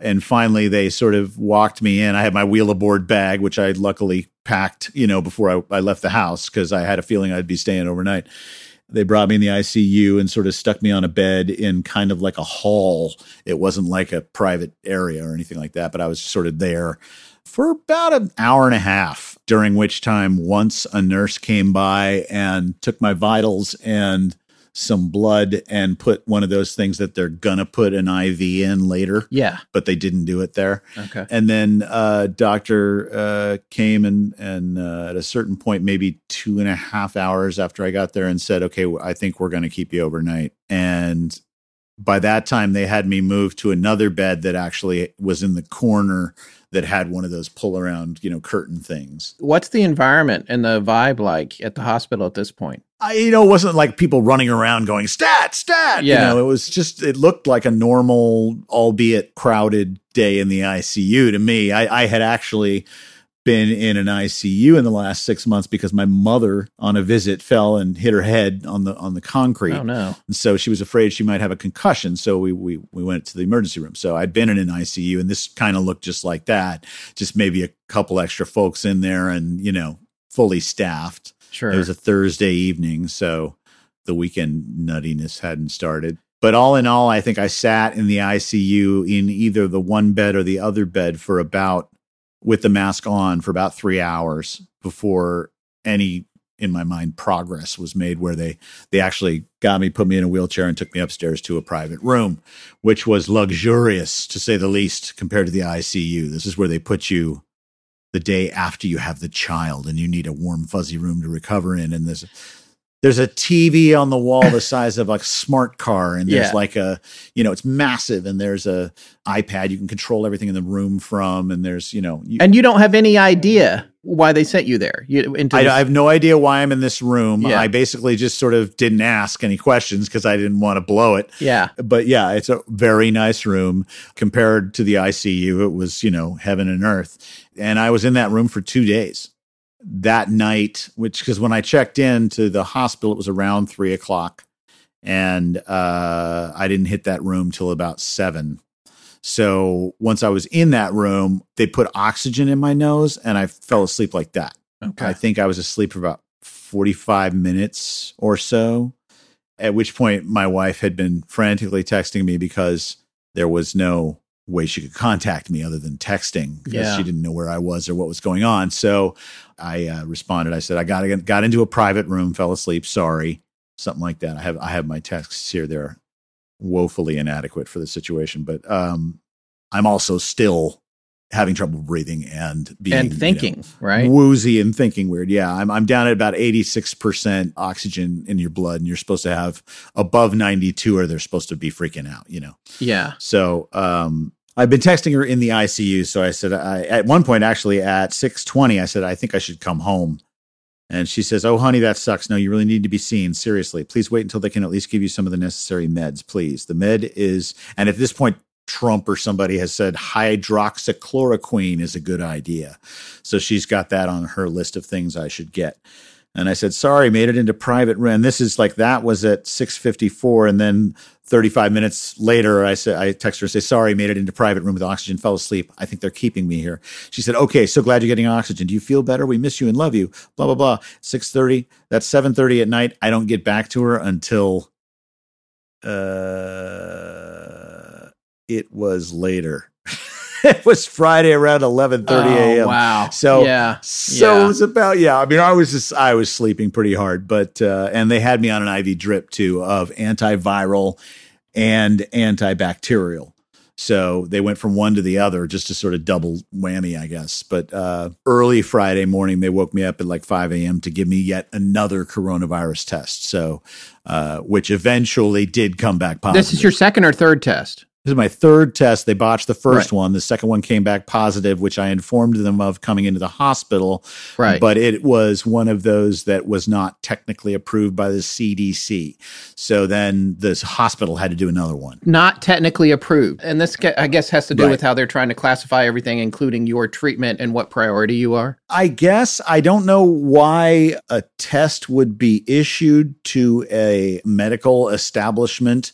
And finally, they sort of walked me in. I had my wheel aboard bag, which I luckily packed, you know, before I, I left the house because I had a feeling I'd be staying overnight. They brought me in the ICU and sort of stuck me on a bed in kind of like a hall. It wasn't like a private area or anything like that, but I was sort of there for about an hour and a half, during which time once a nurse came by and took my vitals and some blood and put one of those things that they're gonna put an IV in later, Yeah. but they didn't do it there. Okay. And then uh, doctor uh, came and and uh, at a certain point, maybe two and a half hours after I got there, and said, "Okay, I think we're going to keep you overnight." And by that time, they had me moved to another bed that actually was in the corner that had one of those pull around, you know, curtain things. What's the environment and the vibe like at the hospital at this point? I, you know, it wasn't like people running around going stat, stat. Yeah. You know, it was just, it looked like a normal, albeit crowded day in the ICU to me. I, I had actually been in an ICU in the last six months because my mother on a visit fell and hit her head on the, on the concrete. Oh, no. And so she was afraid she might have a concussion. So we, we, we went to the emergency room. So I'd been in an ICU and this kind of looked just like that. Just maybe a couple extra folks in there and, you know, fully staffed. Sure. It was a Thursday evening, so the weekend nuttiness hadn't started. But all in all, I think I sat in the ICU in either the one bed or the other bed for about, with the mask on, for about three hours before any, in my mind, progress was made where they, they actually got me, put me in a wheelchair, and took me upstairs to a private room, which was luxurious to say the least compared to the ICU. This is where they put you the day after you have the child and you need a warm fuzzy room to recover in and there's there's a TV on the wall the size of a smart car and there's Yeah. like a you know it's massive and there's a iPad you can control everything in the room from and there's you know you, and you don't have any idea why they sent you there. You into I, I have no idea why I'm in this room. Yeah. I basically just sort of didn't ask any questions because I didn't want to blow it. yeah. But yeah, it's a very nice room compared to the ICU. It was, you know, heaven and earth. And I was in that room for two days. That night, which because when I checked in to the hospital, it was around three o'clock, and uh, I didn't hit that room till about seven. So once I was in that room, they put oxygen in my nose, and I fell asleep like that. Okay. I think I was asleep for about 45 minutes or so, at which point my wife had been frantically texting me because there was no way she could contact me other than texting because Yeah. she didn't know where I was or what was going on. So I uh, responded. I said, I got, got into a private room, fell asleep. Sorry. Something like that. I have, I have my texts here. They're woefully inadequate for the situation. But um, I'm also still having trouble breathing and being and you know, thinking, right? woozy and thinking weird. Yeah, I'm I'm down at about 86% oxygen in your blood, and you're supposed to have above 92, or they're supposed to be freaking out. You know. Yeah. So um, I've been texting her in the ICU. So I said, I, at one point, actually at 6:20, I said, I think I should come home. And she says, "Oh, honey, that sucks. No, you really need to be seen. Seriously, please wait until they can at least give you some of the necessary meds, please. The med is, and at this point, Trump or somebody has said hydroxychloroquine is a good idea. So she's got that on her list of things I should get. And I said, sorry, made it into private room. This is like that was at 654. And then 35 minutes later, I said, I text her and say, sorry, made it into private room with oxygen, fell asleep. I think they're keeping me here. She said, okay, so glad you're getting oxygen. Do you feel better? We miss you and love you. Blah, blah, blah. 630. That's 730 at night. I don't get back to her until, uh, it was later. it was Friday around 11:30 a.m. Oh, wow. So yeah. so Yeah. it was about yeah. I mean, I was just I was sleeping pretty hard, but uh, and they had me on an IV drip too of antiviral and antibacterial. So they went from one to the other just to sort of double whammy, I guess. But uh, early Friday morning, they woke me up at like 5 a.m. to give me yet another coronavirus test. So, uh, which eventually did come back positive. This is your second or third test. This is my third test. They botched the first Right. one. The second one came back positive, which I informed them of coming into the hospital. Right. But it was one of those that was not technically approved by the CDC. So then this hospital had to do another one. Not technically approved. And this, I guess, has to do Right. with how they're trying to classify everything, including your treatment and what priority you are. I guess I don't know why a test would be issued to a medical establishment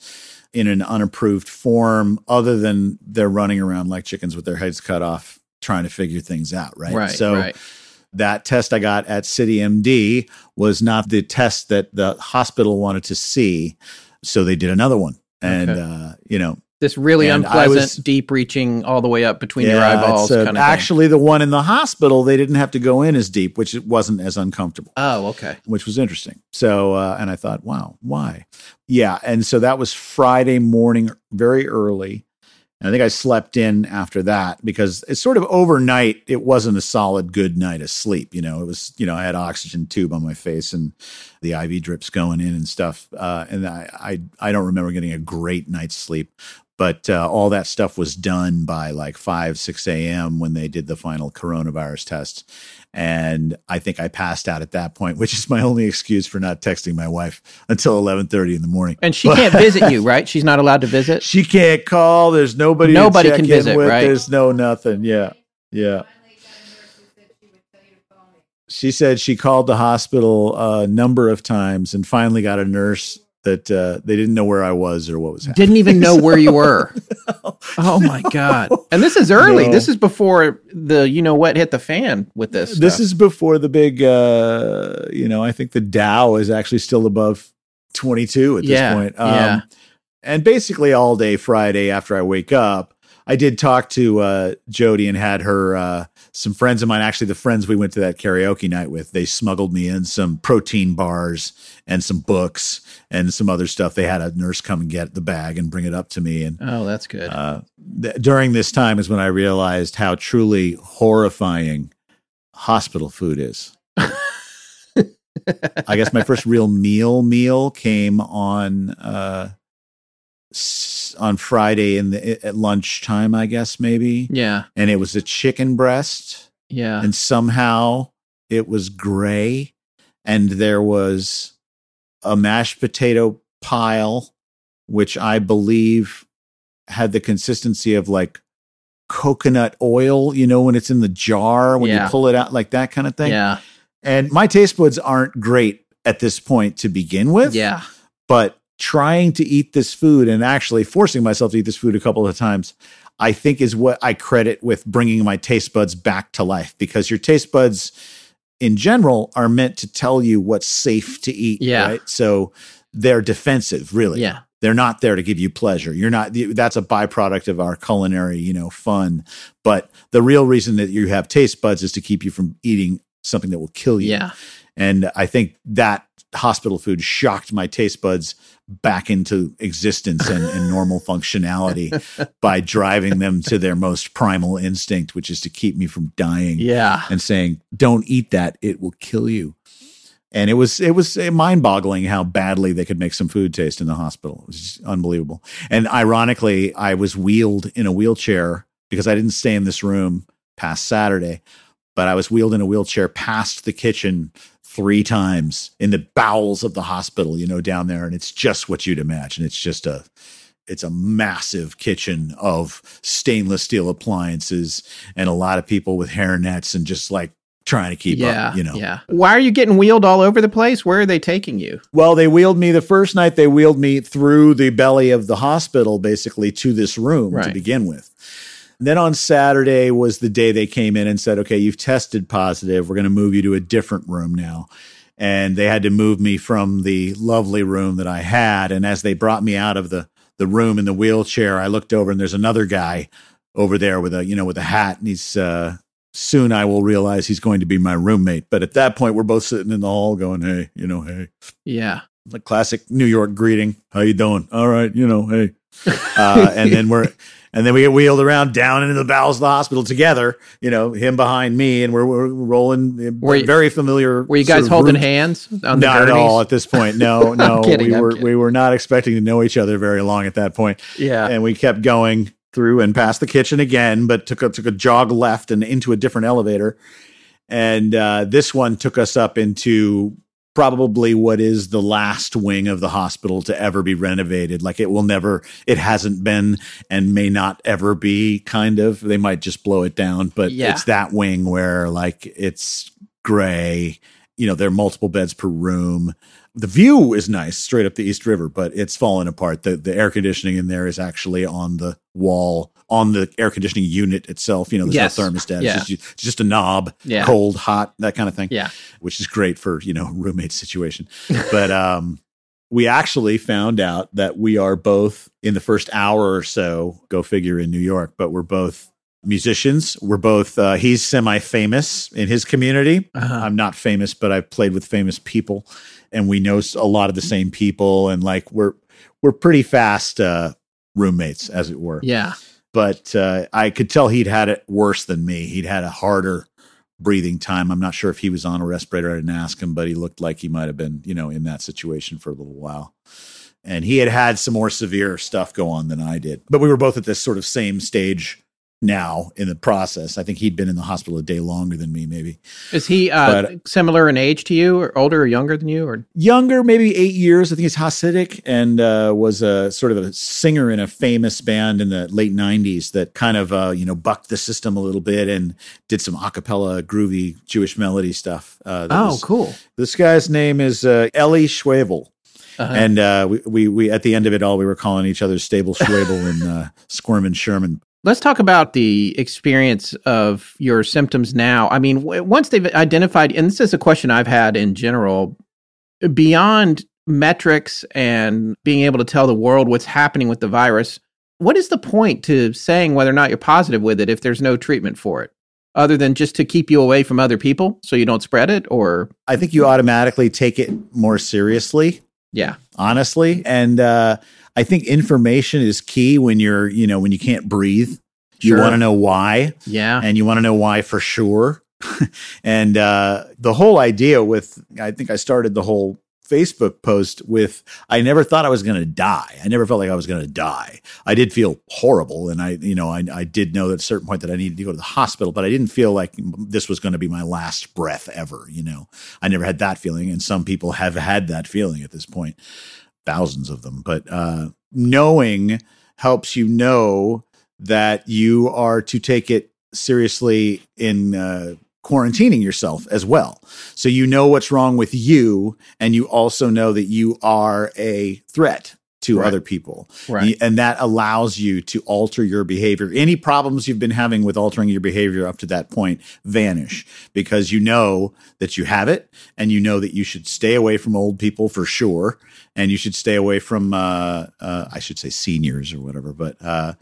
in an unapproved form other than they're running around like chickens with their heads cut off trying to figure things out, right? Right. so right. that test I got at CityMD was not the test that the hospital wanted to see. So they did another one. And, Okay. uh, you know, This really and unpleasant, was- deep reaching all the way up between your eyeballs uh, kind of thing. actually the one in the hospital, they didn't have to go in as deep, which it wasn't as uncomfortable. Oh, okay. which was interesting. So, uh, and I thought, wow, why? Yeah. And so that was Friday morning, very early. And I think I slept in after that because it's sort of overnight. It wasn't a solid, good night of sleep. You know, it was, you know, I had oxygen tube on my face and the IV drips going in and stuff. Uh, and I, I, I don't remember getting a great night's sleep. But uh, all that stuff was done by like 5, 6 a.m. when they did the final coronavirus test and I think I passed out at that point, which is my only excuse for not texting my wife until eleven thirty in the morning. And she can't visit you, right? She's not allowed to visit. She can't call. There's nobody. Nobody can visit, with. right? There's no nothing. Yeah, yeah. She said she called the hospital a number of times and finally got a nurse that uh, they didn't know where I was or what was happening. Didn't even know where you were. Oh my god! And this is early. No. This is before the you know what hit the fan with this. This stuff. is before the big. Uh, you know, I think the Dow is actually still above twenty two at Yeah, this point. Um, yeah. And basically all day Friday after I wake up, I did talk to uh, Jody and had her uh, some friends of mine. Actually, the friends we went to that karaoke night with, they smuggled me in some protein bars and some books and some other stuff. They had a nurse come and get the bag and bring it up to me. And oh, that's good. uh, th- during this time is when I realized how truly horrifying hospital food is. I guess my first real meal meal came on uh, on Friday in the at lunchtime, I guess maybe, yeah, and it was a chicken breast, yeah. and somehow it was gray, and there was a mashed potato pile, which I believe had the consistency of like coconut oil, you know, when it's in the jar, when Yeah. you pull it out, like that kind of thing. yeah, And my taste buds aren't great at this point to begin with. yeah. But trying to eat this food and actually forcing myself to eat this food a couple of times, I think is what I credit with bringing my taste buds back to life because your taste buds in general are meant to tell you what's safe to eat. Yeah. Right. So they're defensive, really. Yeah. They're not there to give you pleasure. You're not, that's a byproduct of our culinary, you know, fun. But the real reason that you have taste buds is to keep you from eating something that will kill you. Yeah. And I think that hospital food shocked my taste buds back into existence and, and normal functionality by driving them to their most primal instinct, which is to keep me from dying. Yeah. And saying, don't eat that, it will kill you. And it was it was mind boggling how badly they could make some food taste in the hospital. It was just unbelievable. And ironically, I was wheeled in a wheelchair because I didn't stay in this room past Saturday, but I was wheeled in a wheelchair past the kitchen three times in the bowels of the hospital, you know, down there. And it's just what you'd imagine. It's just a, it's a massive kitchen of stainless steel appliances and a lot of people with hair nets and just like trying to keep yeah, up, you know. Yeah. Why are you getting wheeled all over the place? Where are they taking you? Well, they wheeled me the first night, they wheeled me through the belly of the hospital, basically to this room Right. to begin with. Then on Saturday was the day they came in and said, okay, you've tested positive. We're going to move you to a different room now. And they had to move me from the lovely room that I had. And as they brought me out of the, the room in the wheelchair, I looked over and there's another guy over there with a, you know, with a hat. And he's, uh, soon I will realize he's going to be my roommate. But at that point, we're both sitting in the hall going, hey, you know, hey, Yeah. the classic New York greeting. How you doing? All right, you know, hey. Uh, and then we're and then we get wheeled around down into the bowels of the hospital together. You know, him behind me, and we're, we're rolling. Were you- very familiar. Were you guys holding route- hands on the Not at all at this point. No, no. kidding, we I'm were kidding. we were not expecting to know each other very long at that point. Yeah. and we kept going through and past the kitchen again, but took a took a jog left and into a different elevator. And uh, this one took us up into probably what is the last wing of the hospital to ever be renovated. Like it will never, it hasn't been and may not ever be. Kind of, they might just blow it down, but Yeah. it's that wing where like it's gray. You know, there are multiple beds per room. The view is nice straight up the East River, but it's fallen apart. The the air conditioning in there is actually on the wall on the air conditioning unit itself. You know, there's Yes. no thermostat. Yeah. It's, just, it's just a knob, Yeah. cold, hot, that kind of thing. Yeah. Which is great for, you know, roommate situation. But um we actually found out that we are both in the first hour or so, go figure in New York, but we're both musicians. We're both uh, he's semi-famous in his community. Uh-huh. I'm not famous, but I've played with famous people and we know a lot of the same people and like we're we're pretty fast uh roommates as it were Yeah. But uh, I could tell he'd had it worse than me. He'd had a harder breathing time. I'm not sure if he was on a respirator. I didn't ask him, but he looked like he might have been, you know, in that situation for a little while. And he had had some more severe stuff go on than I did. But we were both at this sort of same stage now in the process. I think he'd been in the hospital a day longer than me, maybe. Is he uh, But- similar in age to you, or older, or younger than you, or younger, maybe eight years. I think he's Hasidic and uh, was a sort of a singer in a famous band in the late '90s that kind of uh, you know bucked the system a little bit and did some a cappella, groovy Jewish melody stuff. Uh, oh, was- cool. This guy's name is uh, Eli Schwebel. Uh-huh. And uh, we, we, we, at the end of it all, we were calling each other Stable Schwebel and uh, Squirm and Sherman. Let's talk about the experience of your symptoms now. I mean, w- once they've identified, and this is a question I've had in general, beyond metrics and being able to tell the world what's happening with the virus, what is the point to saying whether or not you're positive with it if there's no treatment for it, other than just to keep you away from other people so you don't spread it? Or, I think you automatically take it more seriously. yeah, honestly. And uh, I think information is key when you're, you know, when you can't breathe. You want to know why, yeah, and you want to know why for sure. and uh, the whole idea with, I think I started the whole Facebook post with, I never thought I was going to die. I never felt like I was going to die. I did feel horrible. And I, you know, I, I did know at a certain point that I needed to go to the hospital, but I didn't feel like this was going to be my last breath ever. You know, I never had that feeling. And some people have had that feeling at this point thousands of them, but uh, knowing helps you know that you are to take it seriously in uh, quarantining yourself as well. So you know what's wrong with you, and you also know that you are a threat to Right. other people. right. And that allows you to alter your behavior. Any problems you've been having with altering your behavior up to that point vanish because you know that you have it and you know that you should stay away from old people for sure. And you should stay away from, uh, uh, I should say seniors or whatever, but, uh,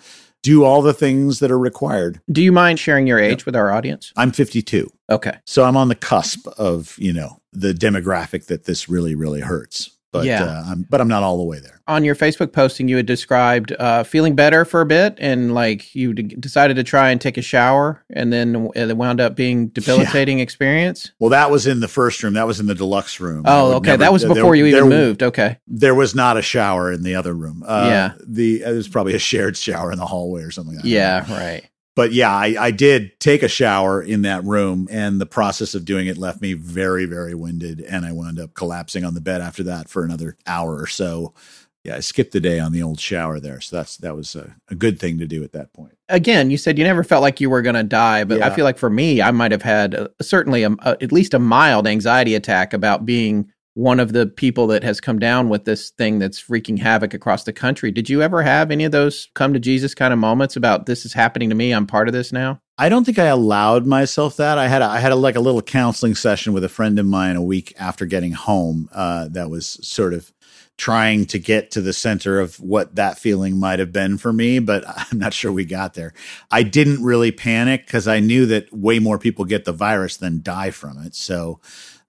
do all the things that are required. Do you mind sharing your age with our audience? I'm 52. Okay. So I'm on the cusp of, you know, the demographic that this really, really hurts. But Yeah. uh, I'm but I'm not all the way there. On your Facebook posting, you had described uh, feeling better for a bit, and like you d- decided to try and take a shower, and then it wound up being debilitating experience. Well, that was in the first room. That was in the deluxe room. Oh, okay. never- that was there- before you there- even moved. Okay. There was not a shower in the other room. Uh, Yeah. The uh, there was probably a shared shower in the hallway or something like that. Yeah. Right. But yeah, I, I did take a shower in that room, and the process of doing it left me very, very winded, and I wound up collapsing on the bed after that for another hour or so. Yeah, I skipped the day on the old shower there, so that's that was a, a good thing to do at that point. Again, you said you never felt like you were going to die, but I feel like for me, I might have had uh certainly a, a, at least a mild anxiety attack about being one of the people that has come down with this thing that's wreaking havoc across the country. Did you ever have any of those come to Jesus kind of moments about this is happening to me? I'm part of this now. I don't think I allowed myself that. I had a, I had a, like a little counseling session with a friend of mine a week after getting home. Uh, that was sort of trying to get to the center of what that feeling might have been for me, but I'm not sure we got there. I didn't really panic because I knew that way more people get the virus than die from it. So,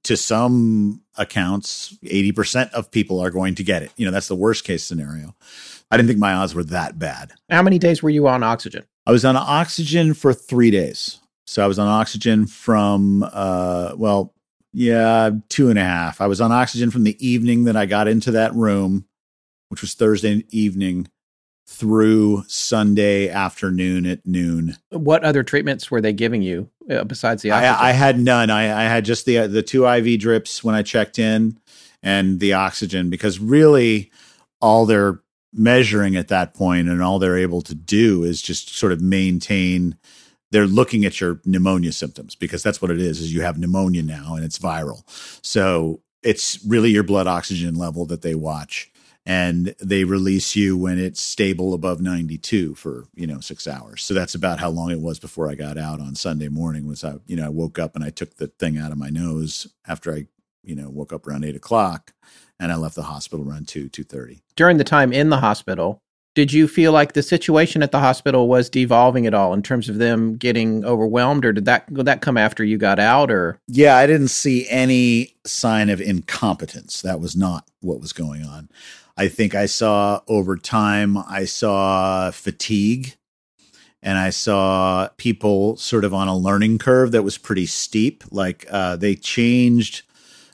to some accounts, 80% of people are going to get it. You know, that's the worst case scenario. I didn't think my odds were that bad. How many days were you on oxygen? I was on oxygen for three days. So I was on oxygen from, uh, well, yeah, two and a half. I was on oxygen from the evening that I got into that room, which was Thursday evening, through Sunday afternoon at noon. What other treatments were they giving you besides the oxygen? I, I had none. I, I had just the uh, the two IV drips when I checked in, and the oxygen because really all they're measuring at that point and all they're able to do is just sort of maintain. They're looking at your pneumonia symptoms because that's what it is. Is you have pneumonia now and it's viral, so it's really your blood oxygen level that they watch. And they release you when it's stable above 92 for, you know, six hours. So that's about how long it was before I got out on Sunday morning was I, you know, I woke up and I took the thing out of my nose after I, you know, woke up around eight o'clock and I left the hospital around two, two thirty. During the time in the hospital, did you feel like the situation at the hospital was devolving at all in terms of them getting overwhelmed, or did that did that come after you got out? Or Yeah, I didn't see any sign of incompetence. That was not what was going on. I think I saw over time, I saw fatigue and I saw people sort of on a learning curve that was pretty steep. Like uh, they changed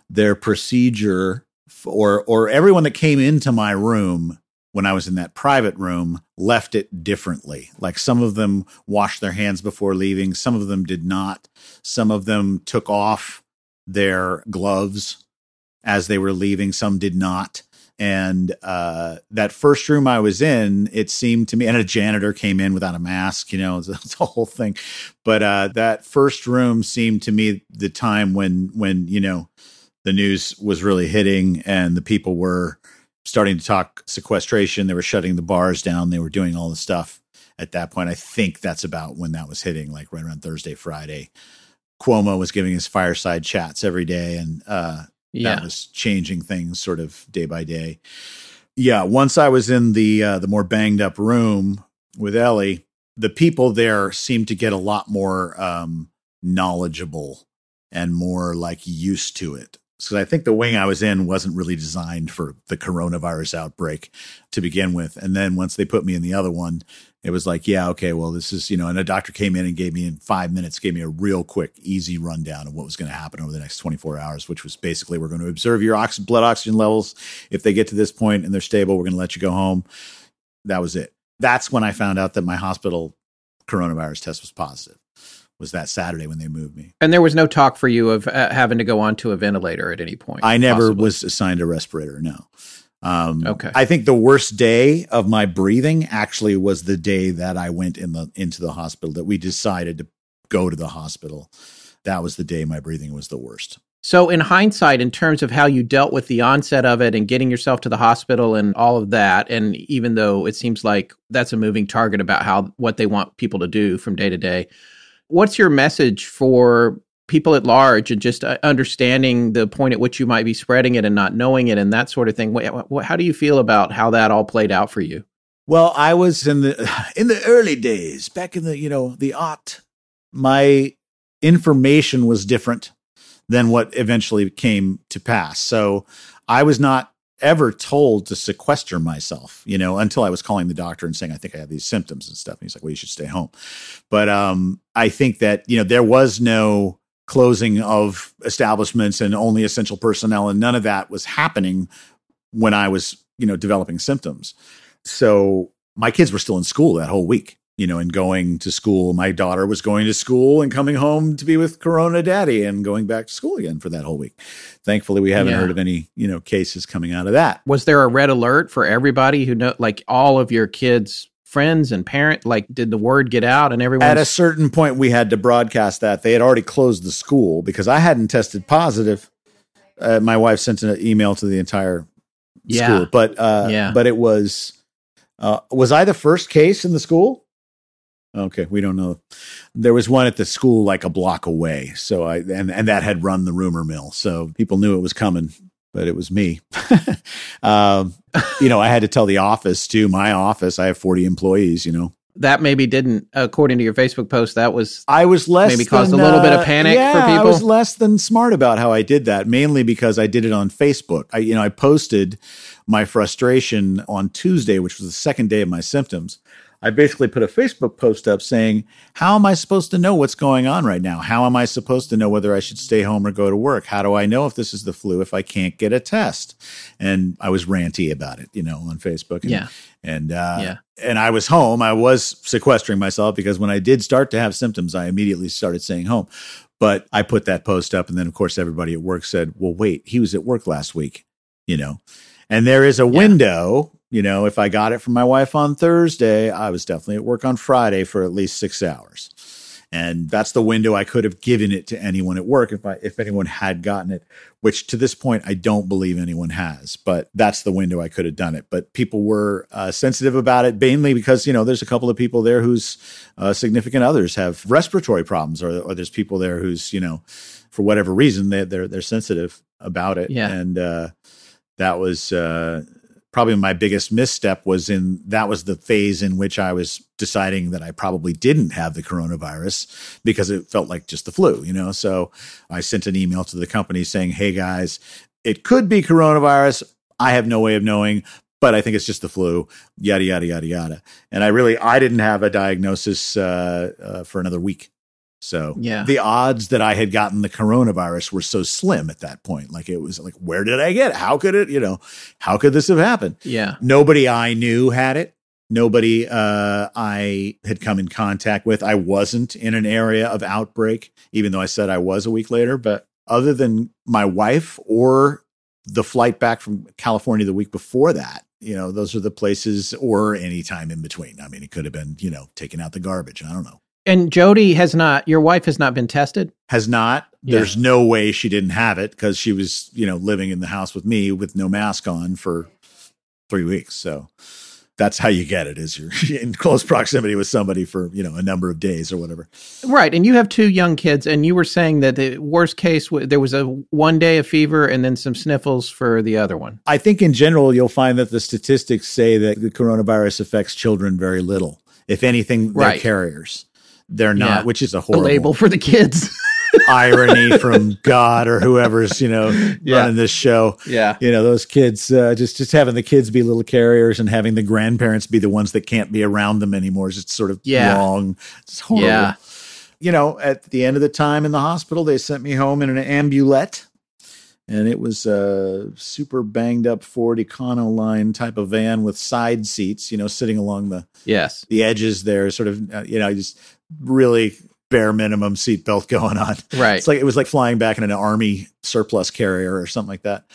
their procedure f- or or everyone that came into my room when I was in that private room left it differently. Like some of them washed their hands before leaving, some of them did not. Some of them took off their gloves as they were leaving, some did not. And uh, that first room I was in, it seemed to me, and a janitor came in without a mask, you know, it's, a whole thing. But uh, that first room seemed to me the time when, when you know, the news was really hitting and the people were starting to talk sequestration. They were shutting the bars down. They were doing all the stuff at that point. I think that's about when that was hitting, like right around Thursday, Friday. Cuomo was giving his fireside chats every day, and uh, yeah, that was changing things sort of day by day. Yeah, once I was in the uh, the more banged up room with Ellie, the people there seemed to get a lot more um, knowledgeable and more like used to it. So I think the wing I was in wasn't really designed for the coronavirus outbreak to begin with. And then once they put me in the other one, it was like, yeah, okay, well, this is, you know, and a doctor came in and gave me in five minutes, gave me a real quick, easy rundown of what was going to happen over the next 24 hours, which was basically we're going to observe your ox- blood oxygen levels. If they get to this point and they're stable, we're going to let you go home. That was it. That's when I found out that my hospital coronavirus test was positive. Was that Saturday when they moved me? and there was no talk for you of uh, having to go onto a ventilator at any point. I never possibly. was assigned a respirator. No. Um, Okay. I think the worst day of my breathing actually was the day that I went in the into the hospital. That we decided to go to the hospital. That was the day my breathing was the worst. So, in hindsight, in terms of how you dealt with the onset of it and getting yourself to the hospital and all of that, and even though it seems like that's a moving target about how what they want people to do from day to day, what's your message for people at large and just uh, understanding the point at which you might be spreading it and not knowing it and that sort of thing? How do you feel about how that all played out for you? Well, I was in the in the early days, back in the you know the aught. My information was different than what eventually came to pass. So I was not ever told to sequester myself, you know, until I was calling the doctor and saying, I think I have these symptoms and stuff. And he's like, well, you should stay home. But um, I think that, you know, there was no closing of establishments and only essential personnel, and none of that was happening when I was, you know, developing symptoms. So my kids were still in school that whole week you know, and going to school. My daughter was going to school and coming home to be with Corona Daddy and going back to school again for that whole week. Thankfully, we haven't yeah. heard of any, you know, cases coming out of that. Was there a red alert for everybody who know, like all of your kids' friends and parent? Like, did the word get out and everyone? At a certain point, we had to broadcast that they had already closed the school because I hadn't tested positive. Uh, my wife sent an email to the entire yeah. school, but uh, yeah. but it was. Uh, was I the first case in the school? Okay, we don't know. There was one at the school like a block away. So I and and that had run the rumor mill. So people knew it was coming, but it was me. um, you know, I had to tell the office too. My office, I have 40 employees, you know. That maybe didn't, according to your Facebook post, that was I was less maybe caused than, a little uh, bit of uh, panic yeah, for people. I was less than smart about how I did that, mainly because I did it on Facebook. I, you know, I posted my frustration on Tuesday, which was the second day of my symptoms. I basically put a Facebook post up saying, How am I supposed to know what's going on right now? How am I supposed to know whether I should stay home or go to work? How do I know if this is the flu if I can't get a test? And I was ranty about it, you know, on Facebook. And, yeah. And, uh, yeah. and I was home. I was sequestering myself because when I did start to have symptoms, I immediately started staying home. But I put that post up. And then, of course, everybody at work said, Well, wait, he was at work last week, you know? And there is a yeah. window you know, if I got it from my wife on Thursday, I was definitely at work on Friday for at least six hours. And that's the window I could have given it to anyone at work if I, if anyone had gotten it, which to this point I don't believe anyone has. But that's the window I could have done it. But people were uh, sensitive about it, mainly because you know there's a couple of people there whose uh, significant others have respiratory problems, or, or there's people there who's you know for whatever reason they, they're they're sensitive about it. Yeah. And uh, that was uh, probably my biggest misstep was in that was the phase in which I was deciding that I probably didn't have the coronavirus because it felt like just the flu, you know. So I sent an email to the company saying, "Hey guys, it could be coronavirus. I have no way of knowing, but I think it's just the flu." Yada yada yada yada. And I really I didn't have a diagnosis uh, uh, for another week. So yeah. the odds that I had gotten the coronavirus were so slim at that point. Like it was like, where did I get it? How could it, you know, how could this have happened? Yeah. Nobody I knew had it. Nobody uh, I had come in contact with. I wasn't in an area of outbreak, even though I said I was a week later. But other than my wife or the flight back from California the week before that, you know, those are the places or any time in between. I mean, it could have been, you know, taking out the garbage. I don't know. And Jody has not, your wife has not been tested? Has not. Yeah. There's no way she didn't have it because she was, you know, living in the house with me with no mask on for three weeks. So that's how you get it is you're in close proximity with somebody for, you know, a number of days or whatever. Right. And you have two young kids and you were saying that the worst case, there was a one day of fever and then some sniffles for the other one. I think in general, you'll find that the statistics say that the coronavirus affects children very little. If anything, they're right. carriers they're not, yeah. which is a horrible a label for the kids. irony from God or whoever's you know yeah. running this show. Yeah, you know those kids uh, just just having the kids be little carriers and having the grandparents be the ones that can't be around them anymore is just sort of yeah. wrong. It's horrible. Yeah. You know, at the end of the time in the hospital, they sent me home in an ambulette and it was a super banged up Ford Econoline type of van with side seats, you know, sitting along the yes the edges there, sort of uh, you know just really bare minimum seatbelt going on. Right. It's like it was like flying back in an army surplus carrier or something like that.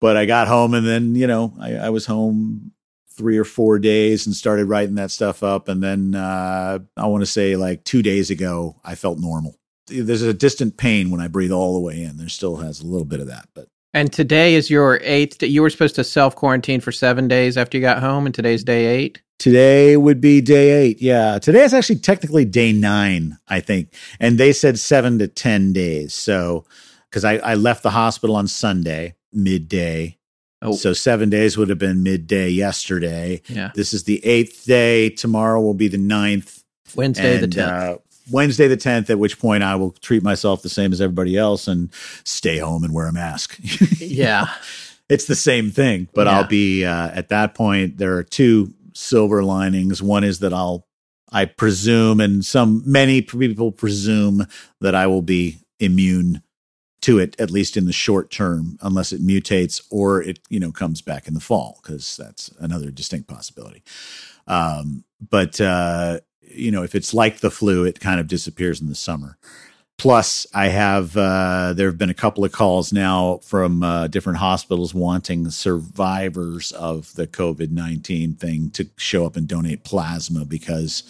But I got home and then you know I, I was home three or four days and started writing that stuff up, and then uh, I want to say like two days ago I felt normal there's a distant pain when I breathe all the way in. There still has a little bit of that, but. And today is your eighth. You were supposed to self quarantine for seven days after you got home, and today's day eight. Today would be day eight. Yeah. Today is actually technically day nine, I think. And they said seven to 10 days. So, because I, I left the hospital on Sunday, midday, Oh. So seven days would have been midday yesterday. Yeah. This is the eighth day. Tomorrow will be the ninth. Wednesday the 10th. uh, Wednesday the 10th, at which point I will treat myself the same as everybody else and stay home and wear a mask. yeah. it's the same thing, but Yeah. I'll be uh, at that point. There are two silver linings. One is that I'll, I presume, and some many people presume that I will be immune to it at least in the short term, unless it mutates or it you know comes back in the fall because that's another distinct possibility. Um, but uh, you know, if it's like the flu, it kind of disappears in the summer. Plus, I have uh, there have been a couple of calls now from uh, different hospitals wanting survivors of the COVID nineteen thing to show up and donate plasma because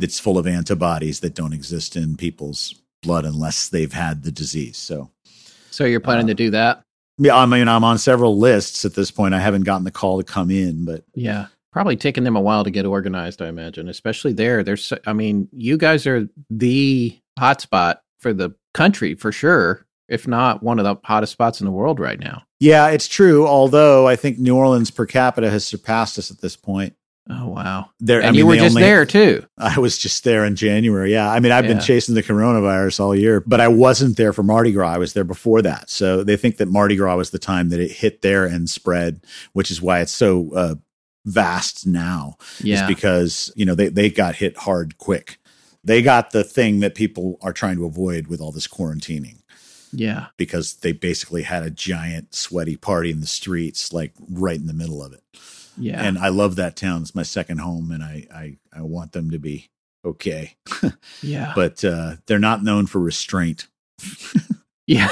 it's full of antibodies that don't exist in people's blood unless they've had the disease. So, So you're planning Uh, to do that? yeah, I mean, I'm on several lists at this point. I haven't gotten the call to come in, but Yeah. Probably taking them a while to get organized, I imagine, especially there. There's, I mean, you guys are the hotspot for the country for sure, if not one of the hottest spots in the world right now. yeah, it's true. Although I think New Orleans per capita has surpassed us at this point. Oh, wow. There, And I mean, you were just only- there too. I was just there in January. Yeah. I mean, I've Yeah. been chasing the coronavirus all year, but I wasn't there for Mardi Gras. I was there before that. So they think that Mardi Gras was the time that it hit there and spread, which is why it's so uh, vast now. Yeah. Is because, you know, they, they got hit hard quick. They got the thing that people are trying to avoid with all this quarantining yeah. because they basically had a giant sweaty party in the streets, like right in the middle of it. Yeah. And I love that town. It's my second home and I, I, I want them to be okay yeah. but uh, they're not known for restraint. Yeah.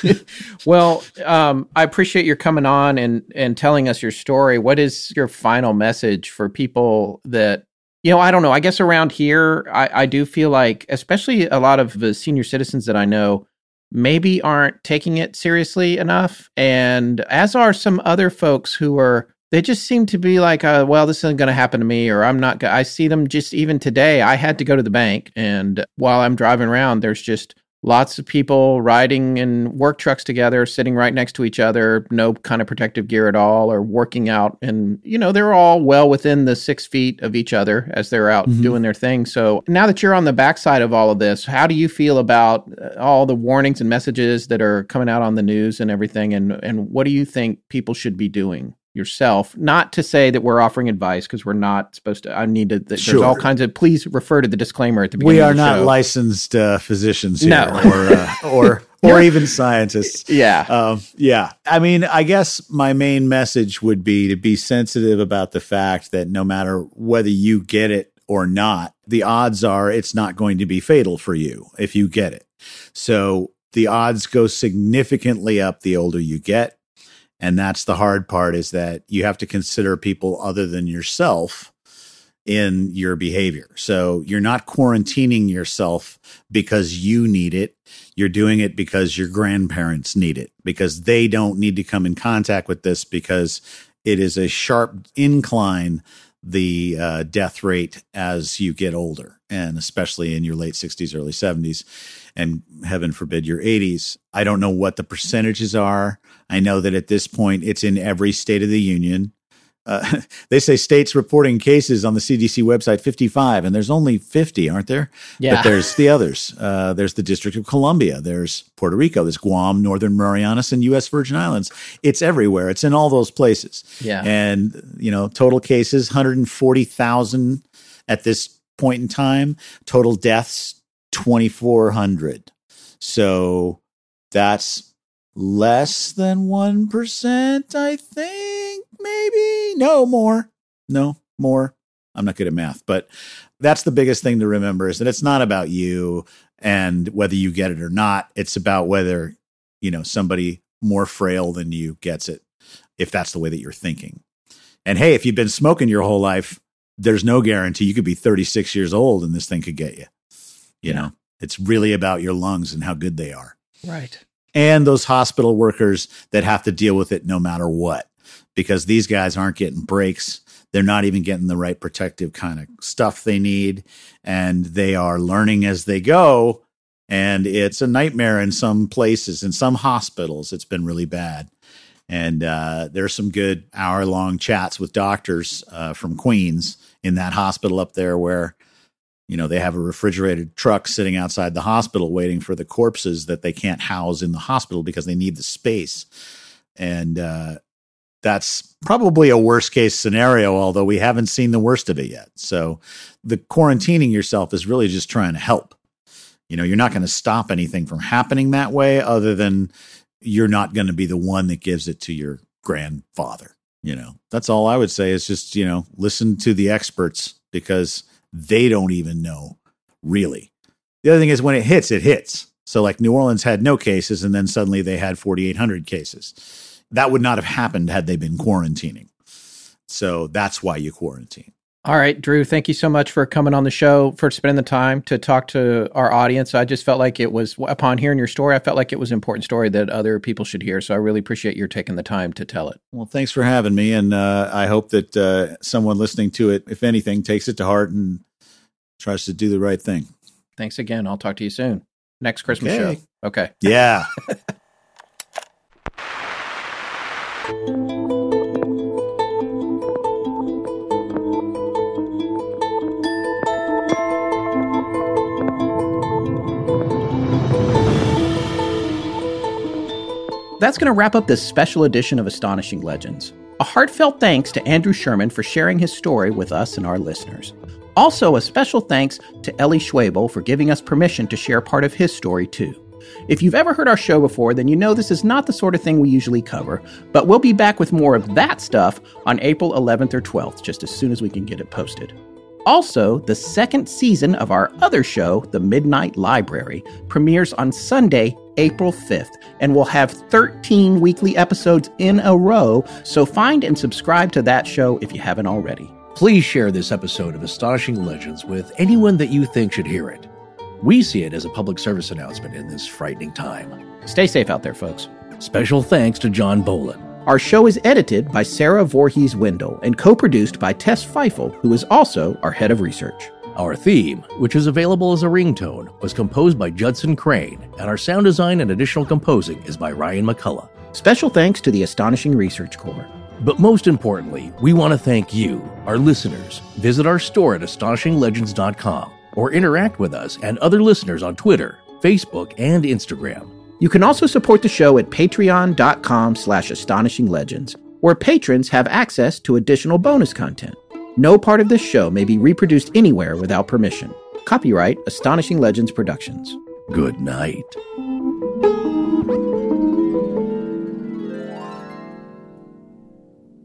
well, um, I appreciate your coming on and and telling us your story. What is your final message for people that you know? I don't know. I guess around here, I, I do feel like, especially a lot of the senior citizens that I know, maybe aren't taking it seriously enough, and as are some other folks who are. They just seem to be like, uh, well, this isn't going to happen to me, or I'm not. Go-. I see them just even today. I had to go to the bank, and while I'm driving around, there's just lots of people riding in work trucks together, sitting right next to each other, no kind of protective gear at all, or working out. And, you know, they're all well within the six feet of each other as they're out Mhm. doing their thing. So now that you're on the backside of all of this, how do you feel about uh, all the warnings and messages that are coming out on the news and everything? And, and what do you think people should be doing? Yourself, not to say that we're offering advice because we're not supposed to. I need to. There's Sure. all kinds of. Please refer to the disclaimer at the beginning. We are not show. licensed uh, physicians here, No. or uh, or or even scientists. Yeah. Um, yeah, I mean, I guess my main message would be to be sensitive about the fact that no matter whether you get it or not, the odds are it's not going to be fatal for you if you get it. So the odds go significantly up the older you get. And that's the hard part is that you have to consider people other than yourself in your behavior. So you're not quarantining yourself because you need it. You're doing it because your grandparents need it, because they don't need to come in contact with this because it is a sharp incline, the uh, death rate as you get older, and especially in your late 60s, early 70s, and heaven forbid your 80s. I don't know what the percentages are. I know that at this point, it's in every state of the union. Uh, they say states reporting cases on the CDC website 55, and there's only 50, aren't there? Yeah. But there's the others. Uh, there's the District of Columbia. There's Puerto Rico. There's Guam, Northern Marianas, and U.S. Virgin Islands. It's everywhere. It's in all those places. Yeah. And, you know, total cases 140,000 at this point in time. Total deaths 2,400. So that's less than 1%, I think, maybe. No, more. No, more. I'm not good at math, but that's the biggest thing to remember is that it's not about you and whether you get it or not. It's about whether, you know, somebody more frail than you gets it, if that's the way that you're thinking. And hey, if you've been smoking your whole life, there's no guarantee you could be 36 years old and this thing could get you. You Yeah. know, it's really about your lungs and how good they are Right. And those hospital workers that have to deal with it no matter what because these guys aren't getting breaks. They're not even getting the right protective kind of stuff they need and they are learning as they go and it's a nightmare in some places in some hospitals it's been really bad. And uh, there's some good hour long chats with doctors uh, from Queens in that hospital up there where, you know, they have a refrigerated truck sitting outside the hospital waiting for the corpses that they can't house in the hospital because they need the space. And uh, that's probably a worst case scenario, although we haven't seen the worst of it yet. So the quarantining yourself is really just trying to help. You know, you're not going to stop anything from happening that way, other than you're not going to be the one that gives it to your grandfather. You know, that's all I would say is just, you know, listen to the experts because they don't even know really. The other thing is when it hits, it hits. So, like New Orleans had no cases, and then suddenly they had 4,800 cases. That would not have happened had they been quarantining. So, that's why you quarantine. All right, Drew, thank you so much for coming on the show, for spending the time to talk to our audience. I just felt like it was, upon hearing your story, I felt like it was an important story that other people should hear. So I really appreciate your taking the time to tell it. Well, thanks for having me. And uh, I hope that uh, someone listening to it, if anything, takes it to heart and tries to do the right thing. Thanks again. I'll talk to you soon. Next Christmas Okay. show. Okay. Yeah. That's going to wrap up this special edition of Astonishing Legends. A heartfelt thanks to Andrew Sherman for sharing his story with us and our listeners. Also, a special thanks to Ellie Schwabel for giving us permission to share part of his story too. If you've ever heard our show before, then you know this is not the sort of thing we usually cover, but we'll be back with more of that stuff on April 11th or 12th, just as soon as we can get it posted. Also, the second season of our other show, The Midnight Library, premieres on Sunday, April 5th, and we'll have 13 weekly episodes in a row, so find and subscribe to that show if you haven't already. Please share this episode of Astonishing Legends with anyone that you think should hear it. We see it as a public service announcement in this frightening time. Stay safe out there, folks. Special thanks to John Bolin. Our show is edited by Sarah Voorhees Wendell and co produced by Tess Feifel, who is also our head of research. Our theme, which is available as a ringtone, was composed by Judson Crane, and our sound design and additional composing is by Ryan McCullough. Special thanks to the Astonishing Research Corps. But most importantly, we want to thank you, our listeners. Visit our store at astonishinglegends.com or interact with us and other listeners on Twitter, Facebook, and Instagram. You can also support the show at patreon.com slash astonishinglegends, where patrons have access to additional bonus content. No part of this show may be reproduced anywhere without permission. Copyright Astonishing Legends Productions. Good night.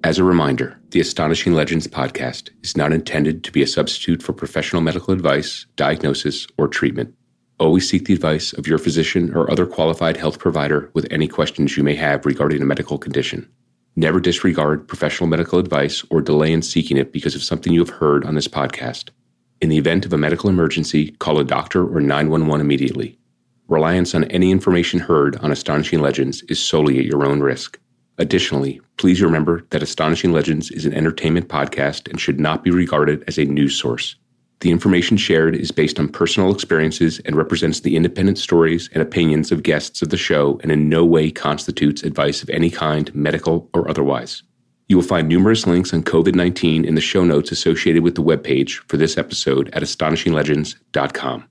As a reminder, the Astonishing Legends podcast is not intended to be a substitute for professional medical advice, diagnosis, or treatment. Always seek the advice of your physician or other qualified health provider with any questions you may have regarding a medical condition. Never disregard professional medical advice or delay in seeking it because of something you have heard on this podcast. In the event of a medical emergency, call a doctor or 911 immediately. Reliance on any information heard on Astonishing Legends is solely at your own risk. Additionally, please remember that Astonishing Legends is an entertainment podcast and should not be regarded as a news source. The information shared is based on personal experiences and represents the independent stories and opinions of guests of the show and in no way constitutes advice of any kind, medical or otherwise. You will find numerous links on COVID 19 in the show notes associated with the webpage for this episode at astonishinglegends.com.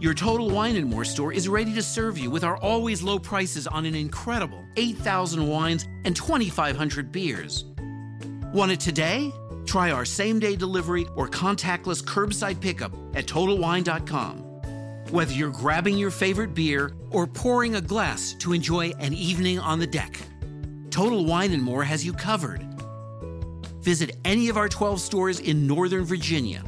Your Total Wine and More store is ready to serve you with our always low prices on an incredible 8,000 wines and 2,500 beers. Want it today? Try our same day delivery or contactless curbside pickup at TotalWine.com. Whether you're grabbing your favorite beer or pouring a glass to enjoy an evening on the deck, Total Wine and More has you covered. Visit any of our 12 stores in Northern Virginia